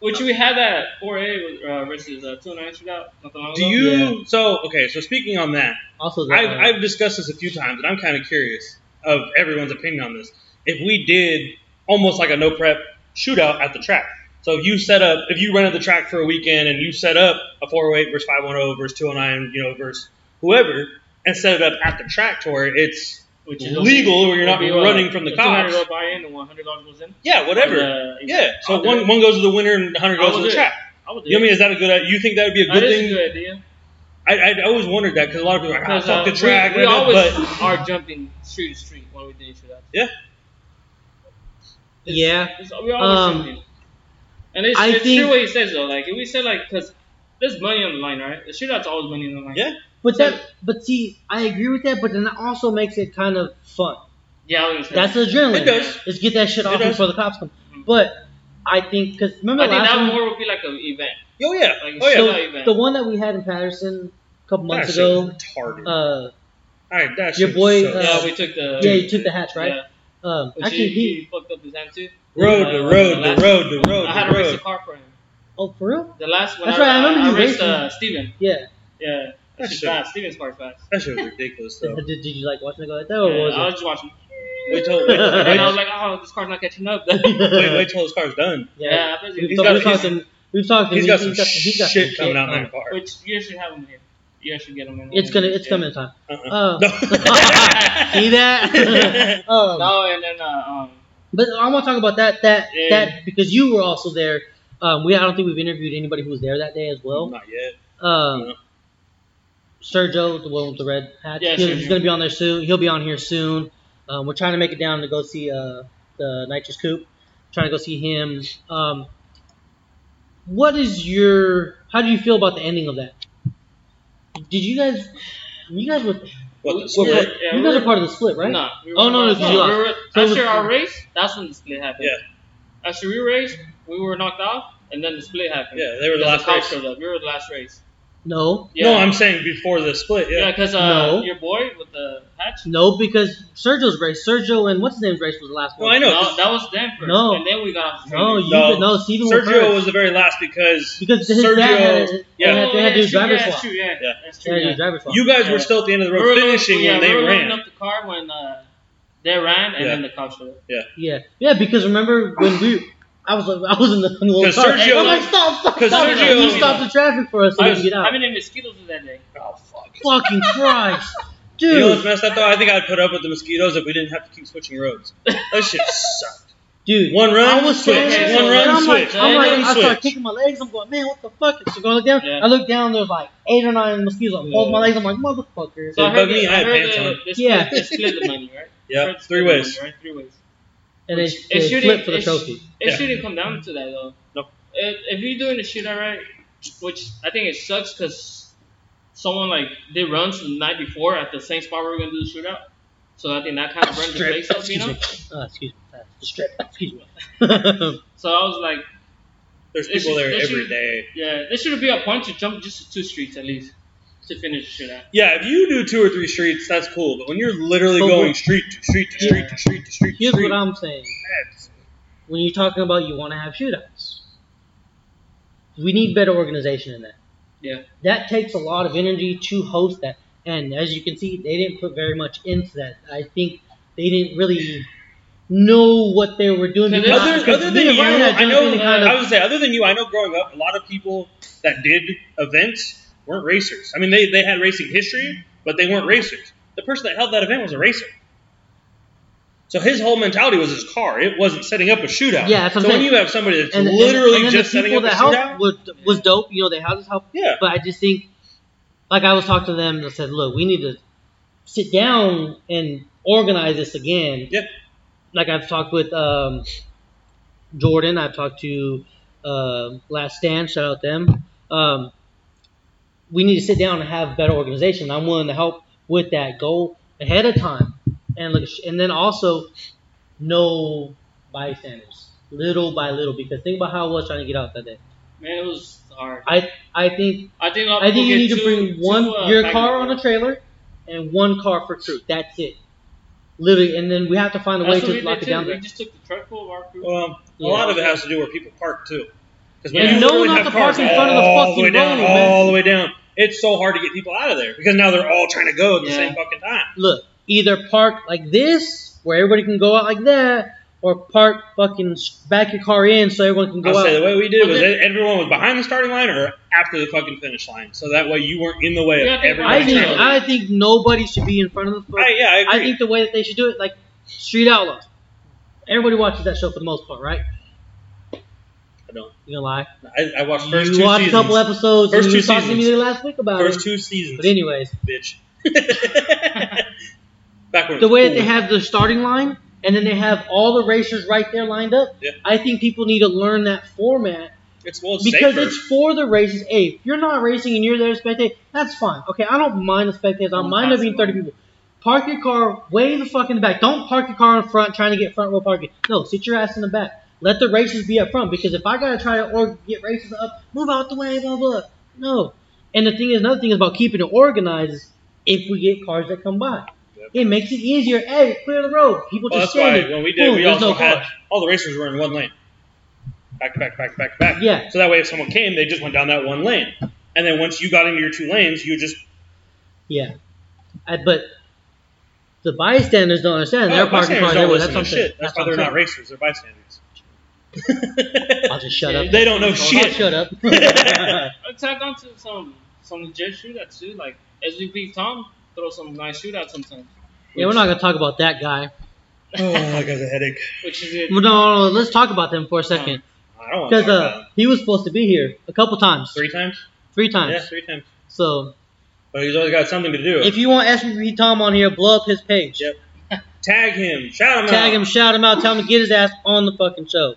Which we had that 4A uh, versus uh, 209 shootout not that long Do you Yeah. so okay? So speaking on that, Also, the, I've, uh, I've discussed this a few times, and I'm kind of curious of everyone's opinion on this. If we did almost like a no prep shootout at the track, so if you set up, if you rented the track for a weekend and you set up a 408 versus 510 versus 209, you know, versus whoever, and set it up at the track to where it's Which is legal, where you're not it'll be, running from the the cops. 200 buy in and 100 dollars goes in. Yeah, whatever. Uh, yeah. So I'll one one goes to the winner and 100 goes to the track. I would do You know what I mean? Is that a good? You think that would be a That good is thing? a good idea. I, I I always wondered that because a lot of people are like, Because, fuck uh, the track, we, we blah, blah, always but are jumping street to street when we do shootouts. Yeah. It's- Yeah. it's- we always Um, jumping. And it's, I it's think- true what he says though. Like if we said like, because there's money on the line, right? The shootout's always money on the line. Yeah. But that, but see, I agree with that, but then that also makes it kind of fun. Yeah, I was gonna say. That's the adrenaline. It does. Let's get that shit It off does. before the cops come. Mhm. But I think because remember I think that one, more would be like an event. oh yeah, Like, oh yeah. so- so event. the one that we had in Patterson a couple months That ago. was retarded. Uh, All right, that your boy, sucks. uh, yeah, we took the. yeah, you took the hatch, right? Yeah. Um, Which actually, he, he. he fucked up his hand too. road, Uh, the road, the last- road, the road, I had to race road. the car for him. Oh, for real? The last one. That's I, right, I remember I, you raced uh, Steven. Yeah. Yeah. That That's shit- fast. Steven's car is fast. That shit was ridiculous, though. Did, did you like watching it go like that, or Yeah, was I it? was just watching. Wait till, wait, And I was like, oh, this car's not catching up. wait, wait till his car's done. yeah, I bet We've, you- talked- got- we've he's- talked. We've talked. He's got some he's got shit coming out in coming. that car. Which you should have him here. You guys should get him in. It's gonna. It's Yeah. coming in time. Uh-uh. Uh, No. see that? um, No, and then uh, um, But I want to talk about that. That Yeah. that because you were also there. Um, we I don't think we've interviewed anybody who was there that day as well. Not yet. Um, Yeah. Sergio, the one with the red hat, Yeah, he's, Sergio. he's gonna be on there soon. He'll be on here soon. Um, we're trying to make it down to go see uh, the Nitrous Coop. Trying to go see him. Um, what is your? How do you feel about the ending of that? Did you guys? You guys were. What We- the split? yeah, yeah, you we guys were- are part of the split, right? No. We Oh, no, were- no, 'cause you lost. we were- So after our race, that's when the split happened. Yeah. After we raced, we were knocked off, and then the split happened. Yeah, they were the last cops race. showed up. We were the last race. No, Yeah. No, I'm saying before the split. Yeah, Yeah. because uh, No. your boy with the hatch. no, because Sergio's race, Sergio and what's his name's race was the last one. Well, one. I know. No, that was them first. No. And then we got off No, you No. could, no. Steven was Sergio first. was the very last because because his Sergio. dad had, they yeah. had, they had to do true, driver yeah, swap. That's true, yeah. Yeah. That's They true. had to do Yeah. driver swap. You guys Yeah. were still at the end of the We road were loading- finishing yeah, when we they were ran. loading up the car when uh, they ran, and Yeah. then the cops showed up. Yeah, yeah, because remember when we, I was I was in the, in the little 'Cause car. Sergio- I'm like, stop, stop, 'cause stop. Sergio- he stopped the traffic for us so I we was, could get out. I've been in mosquitoes that day. Oh fuck. Fucking Christ, Dude. You know what's messed up though? I think I'd put up with the mosquitoes if we didn't have to keep switching roads. That shit sucked. dude. One run, I was switch. standing One there, run, and I'm switch. Like, I'm like, run, I start kicking my legs. I'm going, man, what the fuck? So I look down. Yeah. I look down. There's like eight or nine mosquitoes. I fold my legs. I'm like, motherfucker. It So I heard, me, I I had pants on. they, split, Yeah. they split the money, right? Yeah, three ways. money, right? Three ways. And they, It they shouldn't- flip for the it sh- trophy. It Yeah. shouldn't come down to that though. Nope. If, if you're doing the shootout right, which I think it sucks because someone like did runs the night before at the same spot where we are gonna do the shootout. So I think that kind of burned the Strip. face up, you Excuse know. me. Uh, excuse me. Uh, Strip. Excuse me. So I was like, There's people should- there they every should- day. yeah, there should be a point to jump just two streets at least to finish the shootout. Yeah, if you do two or three streets, that's cool. But when you're literally But going street to street to street to street to street to Here's street, what I'm saying. that's- When you're talking about you want to have shootouts, we need better organization in that. Yeah. That takes a lot of energy to host that. And as you can see, they didn't put very much into that. I think they didn't really know what they were doing. Because- other, other than you, I know. in and kind I of- was gonna say, other than you, I know growing up, a lot of people that did events weren't racers. I mean, they, they had racing history, but they weren't racers. The person that held that event was a racer. So his whole mentality was his car. It wasn't setting up a shootout. Yeah, so when you have somebody that's and, and- literally and then just setting up a shootout, was, was dope. You know, they had this help. yeah, But I just think, like I was talking to them and said, look, we need to sit down and organize this again. Yeah. Like I've talked with um, Jordan. I've talked to uh, Last Stand. Shout out them. Um, we need to sit down and have better organization. I'm willing to help with that. Go ahead of time and look, and then also no bystanders little by little because think about how I was trying to get out that day. Man, it was hard. I I think I think I'll I think you get need to two- bring two, one uh, your car on a trailer and one car for crew. That's it. Literally, and then we have to find a way That's what we to lock it down too. We just took the truck full of our crew. well, Yeah. a lot of it has to do where people park too. Because when And you no literally not have to park cars in front of the all fucking way down, road, man. all the way down, it's so hard to get people out of there because now they're all trying to go at the Yeah. same fucking time. Look, either park like this where everybody can go out like that, or park fucking back your car in so everyone can go I'll out. say the way we did Well, was then- everyone was behind the starting line or after the fucking finish line, so that way you weren't in the way Yeah, I of think- everybody. I think I think nobody should be in front of the. I- yeah, I agree. I think the way that they should do it, like Street Outlaws. Everybody watches that show for the most part, right? I don't. You gonna lie? I, I watched first you two watched seasons. a couple episodes. First and two you talked to me last week about first it. two seasons, But anyways, bitch. Back when the way that they have the starting line and then they have all the racers right there lined up. Yeah. I think people need to learn that format it's well it's because safer. it's for the races. Hey, if you're not racing and you're there to spectate, that's fine. Okay, I don't mind the spectators. I Don't mind there being 30 people. Park your car way the fuck in the back. Don't park your car in front trying to get front row parking. No, sit your ass in the back. Let the races be up front because if I gotta try to or get races up, move out the way, blah blah. No. And the thing is, another thing is about keeping it organized. Is if we get cars that come by, Yep. it makes it easier. Hey, clear the road. People Well, just that's why when we did, Boom, we also no had all the racers were in one lane, back to back, back to back to back. Yeah. So that way, if someone came, they just went down that one lane, and then once you got into your two lanes, you just Yeah, I, but the bystanders don't understand. They're oh, parking bystanders cars don't That's to what I'm saying. shit. That's, That's why they're not racers; they're bystanders. I'll just shut up. They don't know I'll shit. shut up. Let's tag on to some some legit shootouts too. Like SVP Tom throw some nice shootouts sometimes. yeah, we're not gonna talk about that guy. oh, I got a headache. Which is it? Well, no, no, no, let's talk about them for a second. I don't want to because talk uh, about him. he was supposed to be here a couple times, Three times? three times. Yeah, three times. So But he's always got something to do. if you want SPP Tom on here, blow up his page. Yep. Tag him. Shout him Tag out. Tag him, shout him out, tell him to get his ass on the fucking show.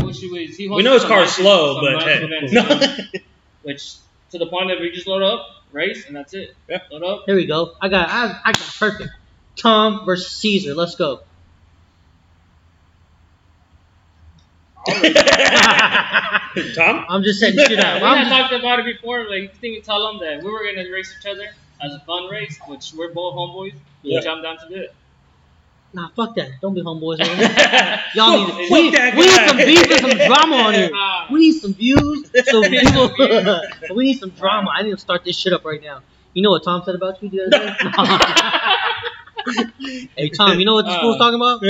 Yeah, which he was, he We know his hosted car's slow, some but hey. No. which to the point that we just load up, race, and that's it. Yeah. Load up. Here we go. I got I, I got perfect. Tom versus Caesar. Let's go. Tom? I'm just setting shit out. we I'm had just- talked about it before. Like, you think we tell them that we were gonna race each other as a fun race, which we're both homeboys, Yeah. which I'm down to do it. Nah, fuck that. Don't be homeboys. man. Y'all need fuck we, that we need some beef and some drama on here. We need some views. So people, we need some drama. I need to start this shit up right now. You know what Tom said about you the other day? hey Tom, you know what this Uh, fool's talking about?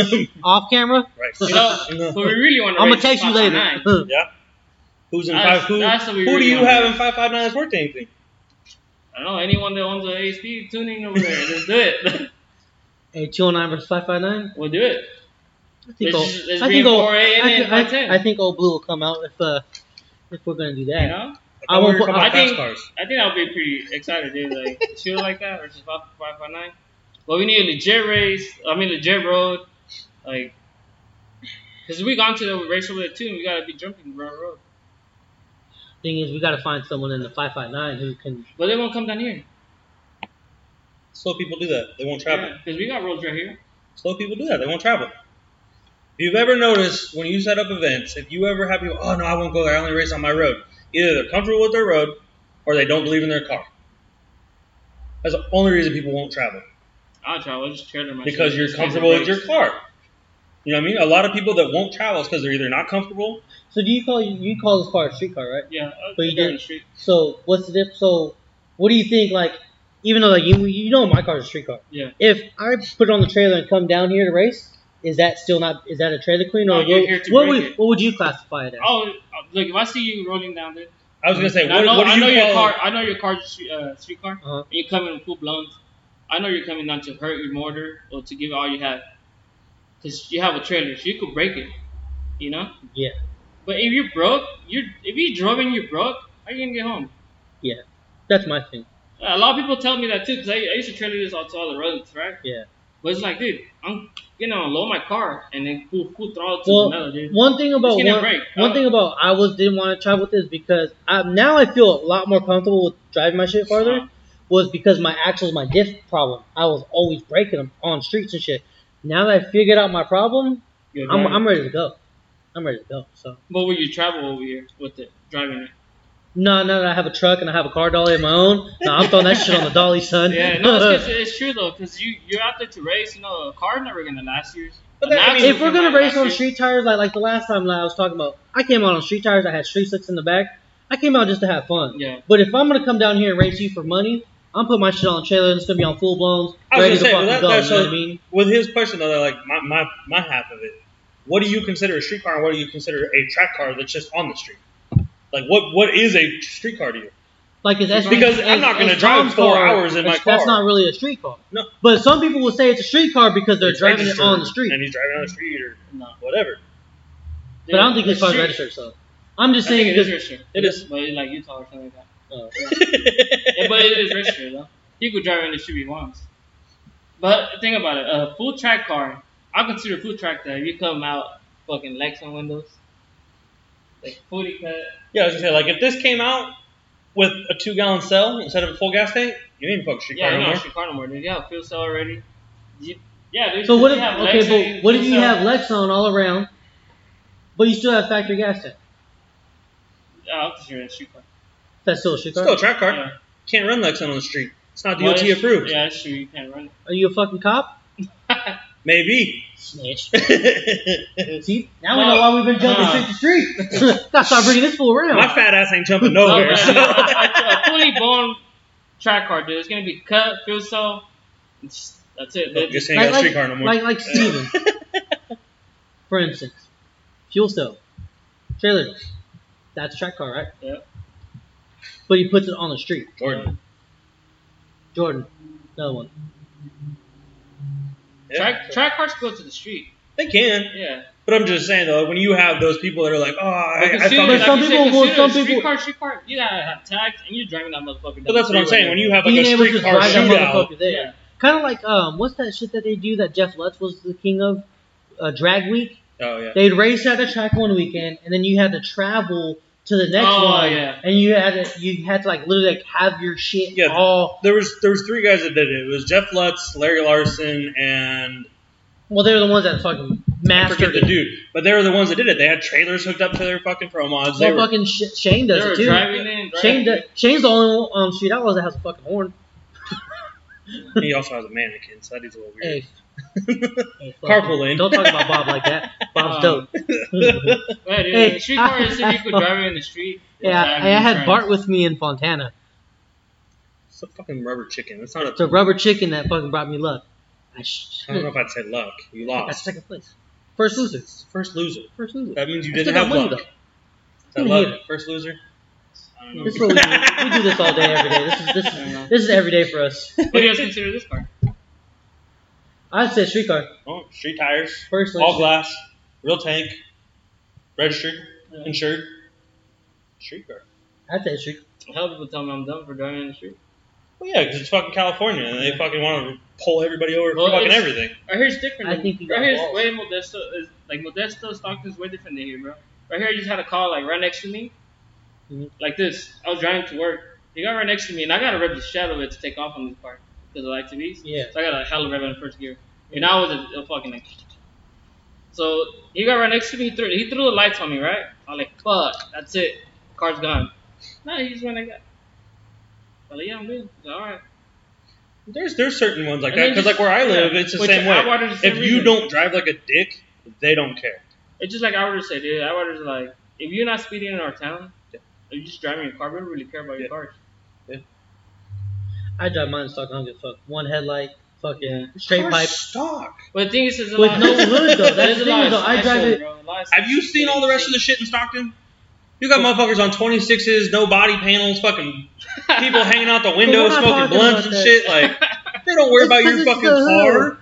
Off camera. right. You know, but we really want to. I'm gonna text you later. Yeah. Who's in That's- five? Who, that's what we who really do you have in five five nine that's worth anything? I don't know anyone that owns an ASP tuning over there. Just do it. Hey, 209 versus 559. we'll do it. I think old, I think old, I, I, I think old blue will come out if uh if we're gonna do that. You know. I won't put- I think cars. I think I'll be pretty excited, dude. Like shoot like that versus five five five nine. But we need a legit race. I mean legit road, like. Cause we gone to the race over there too, and we gotta be jumping road road. Thing is, we gotta find someone in the 559 who can. But they won't come down here. Slow people do that. They won't travel. Yeah, Cause we got roads right here. Slow people do that. They won't travel. If you've ever noticed when you set up events, if you ever have people, oh no, I won't go there. I only race on my road. Either they're comfortable with their road, or they don't believe in their car. That's the only reason people won't travel I'll travel. I'll just trailer my because you're Just take a comfortable with your car. You know what I mean? A lot of people that won't travel is because they're either not comfortable. So do you call you call this car a street car, right? Yeah, uh, But you did- the street. So what's the difference? So what do you think? Like, even though like you you know my car's a street car. Yeah. If I put it on the trailer and come down here to race, is that still not? Is that a trailer queen or No, you're what, here to what break would it. what would you classify it as? Oh, look! If I see you rolling down there, I was gonna say, what, I know, what do I know call your it? car. I know your car's a street, uh, street car. Uh-huh. And you're coming in full blown. I know you're coming down to hurt your motor or to give it all you have. Cause you have a trailer, so you could break it. You know. Yeah. But if you're broke, you're if you drove and you're broke, how are you gonna get home? Yeah, that's my thing. A lot of people tell me that too, because I, I used to trailer this out to all the roads, right? Yeah. But it's like, dude, I'm gonna unload my car and then full throttle to Well, the metal, dude. One thing about one, break. one Oh. thing about I was didn't want to travel with this because I, now I feel a lot more comfortable with driving my shit farther. Uh-huh. Was because my axles, my diff problem. I was always breaking them on streets and shit. Now that I figured out my problem, I'm. I'm ready to go. I'm ready to go. So But will you travel over here with it, driving it? No, no, I have a truck and I have a car dolly of my own. No, I'm throwing that shit on the dolly, son. Yeah, no, it's, 'cause it's true though, because you you're out there to race. You know, a car's never gonna last years. But that- I mean, if we're gonna race on street tires, like like the last time I was talking about, I came out on street tires. I had street slicks in the back. I came out just to have fun. Yeah. But if I'm gonna come down here and race you for money, I'm putting my shit on a trailer and it's gonna be on full blown, I was ready gonna say, well, that- go. that's you know what I mean? With his question though, like my, my my half of it, what do you consider a street car and what do you consider a track car that's just on the street? Like what what is a street car to you? Like it's as Because as- I'm not gonna drive Tom's four car, hours in my it's- That's not really a street car. No. But some people will say it's a street car because they're It's driving it on the street. and he's driving on the street or No. whatever. But I don't think this It's car's street. registered. So I'm just I think saying It is registered. It is. But it's like Utah or something like that. uh, Yeah, but it is registered though. He could drive in the street if he wants. But think about it, a full track car. I consider a full track that if you come out fucking Lexan windows, like fully uh, cut. Yeah, I was gonna say like if this came out with a two gallon cell instead of a full gas tank, you ain't fucking street Yeah, car you no know, more. street car no more, dude. You have fuel cell already. You, yeah, dude. so what if have okay, but what if you cell. have Lexan all around, but you still have factory gas tank? Yeah, I'll consider it a street car. That's still a street car. Still a track car. Yeah. Can't run Lexan on the street. It's not DOT it's- approved. Yeah, that's true. You can't run Are you a fucking cop? It. Maybe. Snitch. See, now we know why we've been jumping uh, No. street to street. Gotta start bringing this fool around. My fat ass ain't jumping nowhere. so. a, a fully blown track car, dude. It's gonna be cut, fuel cell. It's, that's it. Oh, dude. Just ain't got a street car no more. like like Steven, for instance, fuel cell, trailer. That's a track car, right? Yep. But he puts it on the street. Jordan. Jordan, another one. Yeah. Track track cars go to the street. They can. Yeah. But I'm just saying though, when you have those people that are like, oh, I, But I consider- fucking, But some people said, will- some a street people- car, street car, you gotta have tags, and you're driving that motherfucker. but that's what I'm saying. When you have like Being a able to street car drive that shootout, motherfucker there. Yeah. Kind of like um, what's that shit that they do that Jeff Lutz was the king of? Uh, drag week. oh yeah, They'd race at the track one weekend, and then you had to travel to the next Oh, one, yeah. and you had to you had to like literally like have your shit Yeah. all. there was there was three guys that did it. It was Jeff Lutz, Larry Larson, and Well, they're the ones that fucking I mastered forget the dude. But they were the ones that did it. They had trailers hooked up to their fucking pro mods. They Well, were, fucking Sh- Shane They does were it too. driving in. Shane, does, Shane's the only one um, street outlaw that has a fucking horn. he also has a mannequin, so that is a little weird. Hey, hey fuck Carpool lane. Don't talk about Bob like that. Bob's Um, dope. Well, dude, Hey, street car is if you could drive it in the street. yeah, I, I had. Bart with me in Fontana. It's a fucking rubber chicken. That's not a. It's a rubber chicken that fucking brought me luck. I, sh- I don't know if I'd say luck. You lost. That's lost. second place. First loser. First loser. First loser. That means you I didn't have luck. though. Is that luck? it. First loser. I don't know. This is what we do. We do this all day, every day. This is this I don't know. is this is every day for us. What do you guys consider this car? I'd say streetcar Oh, street tires, first. all let's- glass, real tank, registered, Yeah. insured. Street car. I'd say street. Hell, people tell me I'm dumb for driving in the street. Well, yeah, because it's fucking California, and they fucking want to pull everybody over for fucking everything. Right here's different. I than- think you got right here's balls. way Modesto is like Modesto Stockton's way different than here, bro. Right here, I just had a car like right next to me, Mhm. like this. I was driving to work. He got right next to me, and I got to rev the shadow out of it to take off on this part because I like ITBs. Yeah. So I got a hell of a rev in first gear, and I was a, a fucking like. So he got right next to me. He threw, he threw the lights on me, right? I'm like, fuck, that's it. Car's gone. No, he just went like that. I was like, yeah, I'm good. Like, all right. There's there's certain ones like And that because like where I live, yeah. it's the same way. the same If you reason. don't drive like a dick, they don't care. It's just like I would say, dude. I would just like, if you're not speeding in our town, if you're just driving your car, we don't really care about Yeah. your cars. I drive mine stock. I don't give a fuck. One headlight, fucking straight Cars pipe. stock. But the thing is, there's a With lot no hood, though. That's there's the a thing, lot of though. I drive shows, it- bro. A lot of Have you side seen all the rest of the shit in Stockton? You got motherfuckers on 26s, no body panels, fucking people hanging out the window we're not smoking talking blunts about and that. shit. Like they don't worry It's about your it's fucking the hood. car.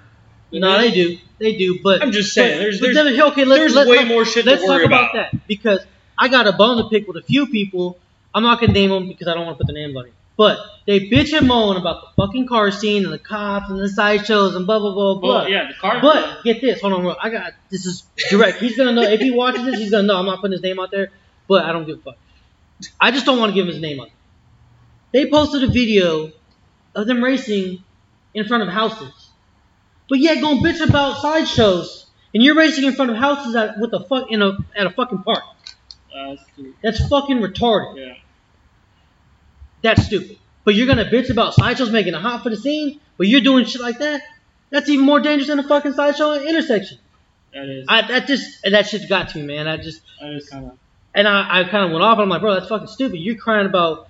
No, they do. They do. But I'm just saying, but- there's but there's, then, okay, let's, there's let's, way let's, more shit let's to worry talk about, about. that because I got a bone to pick with a few people. I'm not gonna name them because I don't want to put their names on it. But they bitch and moan about the fucking car scene and the cops and the sideshows and blah blah blah blah. Well, yeah, the car. But get this, hold on, bro. I got this is direct. He's gonna know if he watches this. He's gonna know. I'm not putting his name out there, but I don't give a fuck. I just don't want to give him his name out. They posted a video of them racing in front of houses, but yet gonna bitch about sideshows, and you're racing in front of houses at what the fuck in a at a fucking park. Uh, that's. That's fucking retarded. yeah. That's stupid. But you're gonna bitch about sideshows making a hot for the scene, but you're doing shit like that. That's even more dangerous than a fucking sideshow intersection. That is. I that just that shit got to me, man. I just that is kind of. and I, I kind of went off. And I'm like, bro, that's fucking stupid. You're crying about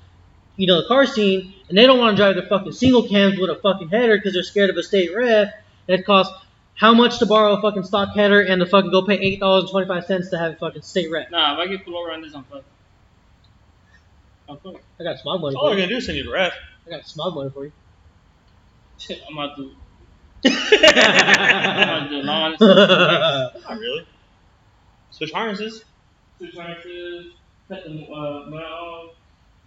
you know the car scene, and they don't want to drive their fucking single cams with a fucking header because they're scared of a state ref that costs how much to borrow a fucking stock header and to fucking go pay eight dollars and twenty five cents to have a fucking state ref. Nah, if I get pulled over on this, I'm fucked. I'm. I got smog money all for they're gonna do is send you to ref. I got smog money for you. I'm about to. I'm about to do lawn and stuff. Not really. Switch harnesses. Switch harnesses, cut the uh, mount off.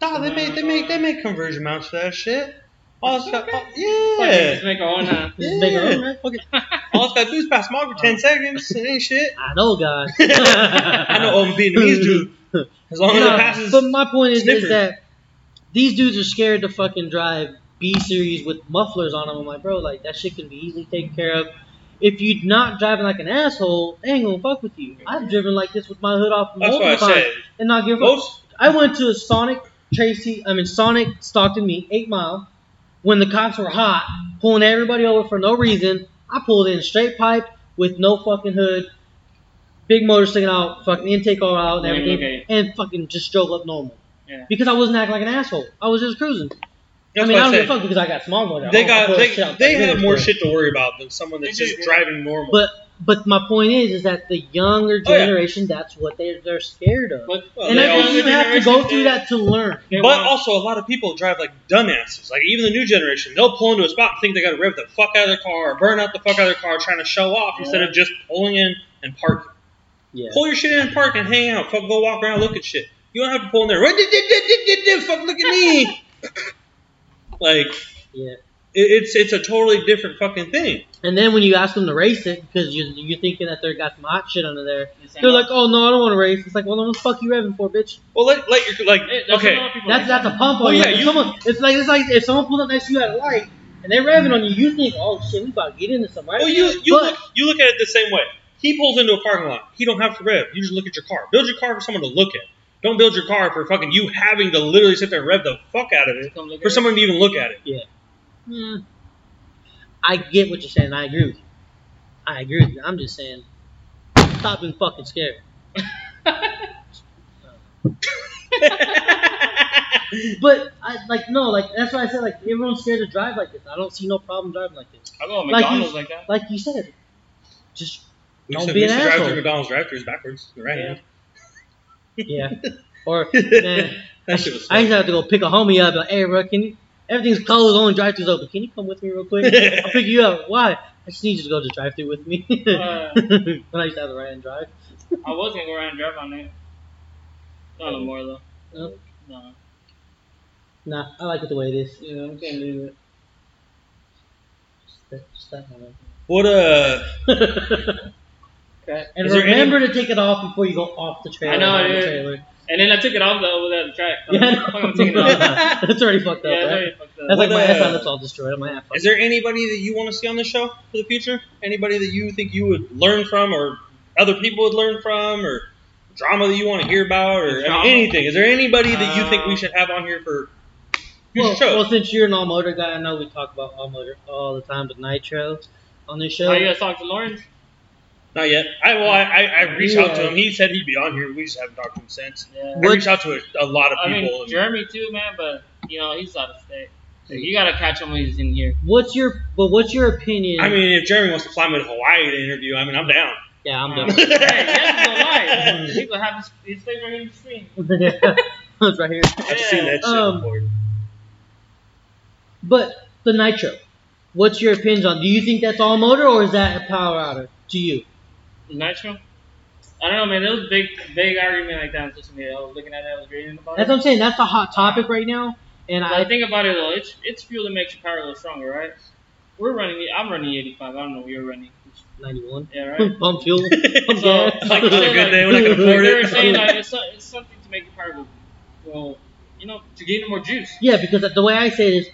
No, they make they make they make conversion mounts for that shit. All it's got, all- Fuck it, yeah. Just make our own, huh? Just make it Yeah. on, man. Fuck it. All it's gotta do is pass smog for ten seconds. It ain't shit. I know, God. I know old Vietnamese dude. As long as it passes. But my point is, is that these dudes are scared to fucking drive B series with mufflers on them. I'm like, bro, like that shit can be easily taken care of. If you're not driving like an asshole, they ain't gonna fuck with you. I've driven like this with my hood off multiple times and not give a fuck. I went to a Sonic Tracy, I mean Sonic Stockton me eight mile, when the cops were hot, pulling everybody over for no reason. I pulled in straight pipe with no fucking hood, big motor sticking out, fucking intake all out and Yeah, everything, okay. and fucking just drove up normal. Yeah. Because I wasn't acting like an asshole. I was just cruising. That's I mean, what I I don't give a fuck because I got small motor. They got pull they, shit out they the have more shit to worry about than someone that's just driving normal. But but my point is, is that the younger Oh, yeah. generation, that's what they're they're scared of. But Well, and they I all- think you have to go through that to learn. They But want- also, a lot of people drive like dumbasses. Like even the new generation, they'll pull into a spot and think they got to rev the fuck out of their car or burn out the fuck out of their car trying to show off instead of just pulling in and parking. Yeah. Pull your shit in the park and hang out. Fuck, go walk around, look at shit. You don't have to pull in there. Fuck, look at me. like, Yeah. it's it's a totally different fucking thing. And then when you ask them to race it, because you're, you're thinking that they got some hot shit under there, It's they're like, oh no, I don't want to race. It's like, well, then what the fuck you revving for, bitch? Well, let, let your like Hey, that's okay. a lot of people That's like that's a pump on Well, you. yeah, Like, you- someone, it's like it's like if someone pulls up next to you at a light and they're revving on you, you think, oh shit, we about to get into some right? Well, you you But- look you look at it the same way. He pulls into a parking lot. He don't have to rev. You just look at your car. Build your car for someone to look at. Don't build your car for fucking you having to literally sit there and rev the fuck out of it for at someone to even look at it. Yeah. Hmm. I get what you're saying. I agree with you. I agree with you. I'm just saying, stop being fucking scared. But I like no, like that's why I said like everyone's scared to drive like this. I don't see no problem driving like this. I go to Like McDonald's you- like that. Like you said, just We Don't used to- be we an used to drive asshole. through McDonald's drive-throughs backwards, the right hand. yeah. Or man, that shit was I used to have to go pick a homie up. Like, hey, bro, can you? Everything's closed. Only drive-throughs open. Can you come with me real quick? I'll pick you up. Why? I just need you to go to drive-through with me. Uh. when I used to have the right hand drive. I was gonna go around and drive on it. Not no more though. No. No. Nah, I like it the way it is. Yeah, I'm can't leave it. Just that- just that. What uh Okay. and Is there any- remember to take it off before you go off the trailer. I know, on the dude. trailer. And then I took it off the over there at the track. Yeah, I I'm, I'm taking it off. That's already fucked up, Yeah, it's right? already fucked up. That's like What, my uh, headphone that's all destroyed. I might have is there anybody that you want to see on the show for the future? Anybody that you think you would learn from or other people would learn from or drama that you want to hear about or I mean, anything? Is there anybody that you think we Um, should have on here for future well, shows? well, since you're an all motor guy, I know we talk about all motor all the time but Nitro on this show. Oh, you guys talk to Lawrence? Not yet. I well, I, I, I reached out to him. He said he'd be on here. We just haven't talked to him since. Yeah. I reached out to a, a lot of people. I people. mean, Jeremy too, man, but you know he's out of state. So you gotta catch him when he's in here. What's your but what's your opinion? I mean, if Jeremy wants to fly me to Hawaii to interview, I mean, I'm down. yeah, I'm done. hey, yes, no lie. He's gonna have his, his face right here in the screen. That's right here. I've seen that shit Um, before. But the Nitro, what's your opinion on? Do you think that's all motor or is that a power adder to you? Nitro? I don't know, man. There was a big, big argument like that on social media. I was looking at it. I was reading about That's it. what I'm saying. That's a hot topic right now, and But I the thing about it though, it's it's fuel that makes your power go stronger, right? We're running. I'm running 85. I don't know what you're running. 91 Yeah, right. pump fuel. Pump So, like, On a good like, day when I can like afford they were saying like, it's, so- it's something to make your power go, well, you know, to gain more juice. Yeah, because the way I say it is,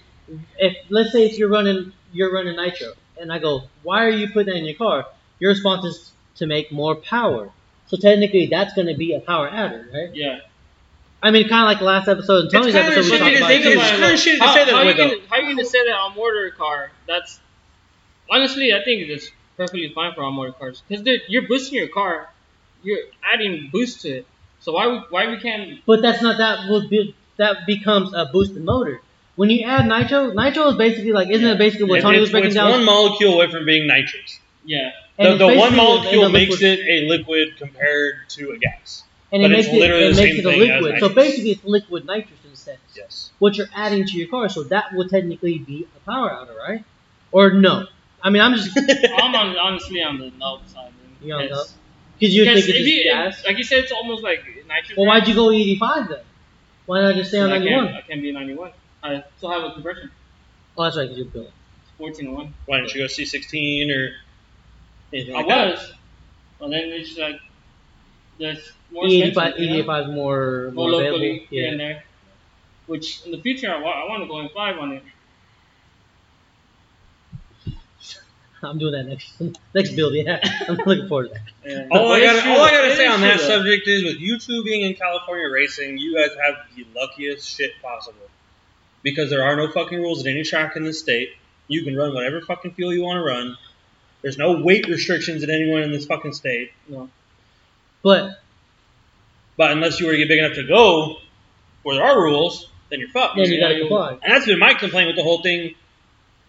if let's say if you're running you're running nitro, and I go, why are you putting that in your car? Your response is to make more power. So technically, that's going to be a power adder, right? Yeah. I mean, kind of like the last episode and Tony's kinda episode we shitty talked to about. it. It's kinda shitty to how, say that how way, you gonna, how you gonna say that on motor car? That's honestly, I think it's perfectly fine for all motor cars because you're boosting your car, you're adding boost to it. So why we, why we can't? But that's not that would be that becomes a boosted motor. When you add nitro, nitro is basically like isn't it basically what It- Tony it's, was breaking it's down? one molecule away from being nitrous. Yeah. And The, the one molecule makes it a liquid compared to a gas. and but it it's makes it, literally it the makes same it a thing as liquid. So basically, it's liquid nitrous in a sense. Yes. What you're adding to your car, so that will technically be a power adder, right? Or no? I mean, I'm just I'm on, honestly on the no side. You on It's- because you because think it's if you- gas. Like you said, it's almost like nitrogen. Well, why'd you go 85 then? Why not just stay on I 91? can't, I can't be 91. I still have a conversion. Oh, that's right, because you're built. 14 to 1. Why didn't you go C16 or anything I that? was. But then it's just like, there's more E85, you know? E85 more, More more locally available. here and Yeah. there. Which in the future, I, wa- I want to go in 5 on it. I'm doing that next next build. Yeah, I'm looking forward to that. Yeah. All I gotta, all I gotta say on that subject is, with you two being in California racing, you guys have the luckiest shit possible. Because there are no fucking rules at any track in the state. You can run whatever fucking fuel you want to run. There's no weight restrictions at anyone in this fucking state. But But unless you were to get big enough to go where there are rules, then you're fucked. then you Yeah, gotta you- comply. And that's been my complaint with the whole thing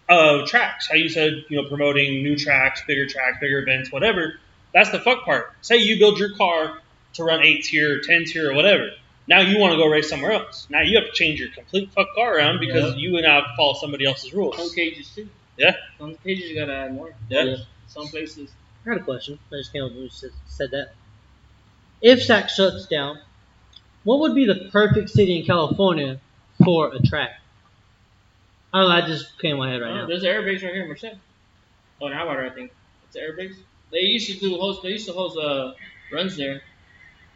of tracks. How you said, you know, promoting new tracks, bigger tracks, bigger events, whatever. That's the fuck part. Say you build your car to run eights here, tens here, or whatever. Now you want to go race somewhere else. Now you have to change your complete fuck car around because you now have to follow somebody else's rules. Cages too. Yeah. Some cages you gotta add more. Yeah. Yeah. Some places. I got a question. I just came up and said, said that. if SAC shuts down, what would be the perfect city in California for a track? I don't know. I just came in my head right Oh, now. there's an air base right here in Merced. Oh, in Atwater, I think. It's an air base. They used to do host. They used to host uh runs there,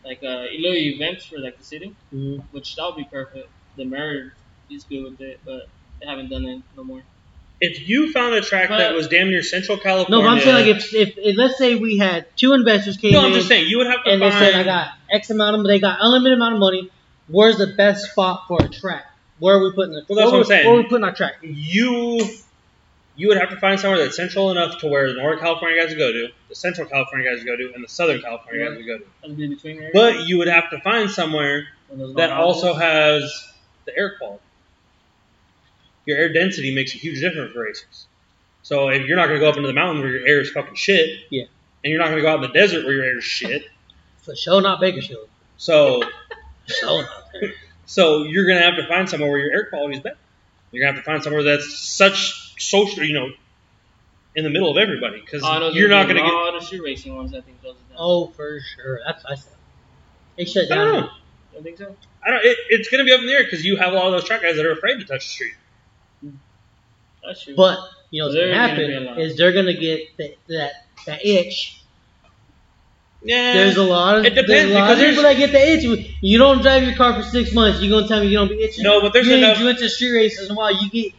like uh little events for like the city, Mhm. which that would be perfect. The mayor is good with it, but they haven't done it no more. If you found a track that was damn near Central California, No, but I'm saying like if, if, if let's say we had two investors came no, I'm just saying you would have to and they find. said I got X amount of they got unlimited amount of money. Where's the best spot for a track? Where are we putting the? Well, that's what I'm saying. Where are we putting our track? you you would have to find somewhere that's central enough to where the Northern California guys would go to, the Central California guys would go to, and the Southern California guys would go to. That'd be between there. But you would have to find somewhere when there's no that also has the air quality. Your air density makes a huge difference for racers. So if you're not going to go up into the mountain where your air is fucking shit, Yeah. and you're not going to go out in the desert where your air is shit, For sure, not Bakersfield. so For sure not so you're going to have to find somewhere where your air quality is better. You're going to have to find somewhere that's such social, you know, in the middle of everybody because Oh, you're not going to get get. all the shoe racing ones. I think those are done. Oh, for sure. That's I said. They shut I don't know. I think so. I don't. It, it's going to be up in the air because you have a lot of those track guys that are afraid to touch the street. But you know what's gonna gonna happen is they're gonna get that that, that itch. Yeah. There's a lot of It depends, there's a lot of because people that get the itch. You don't drive your car for six months. You gonna tell me you don't be itching? No, but there's you, enough- You went to street races in a while. You get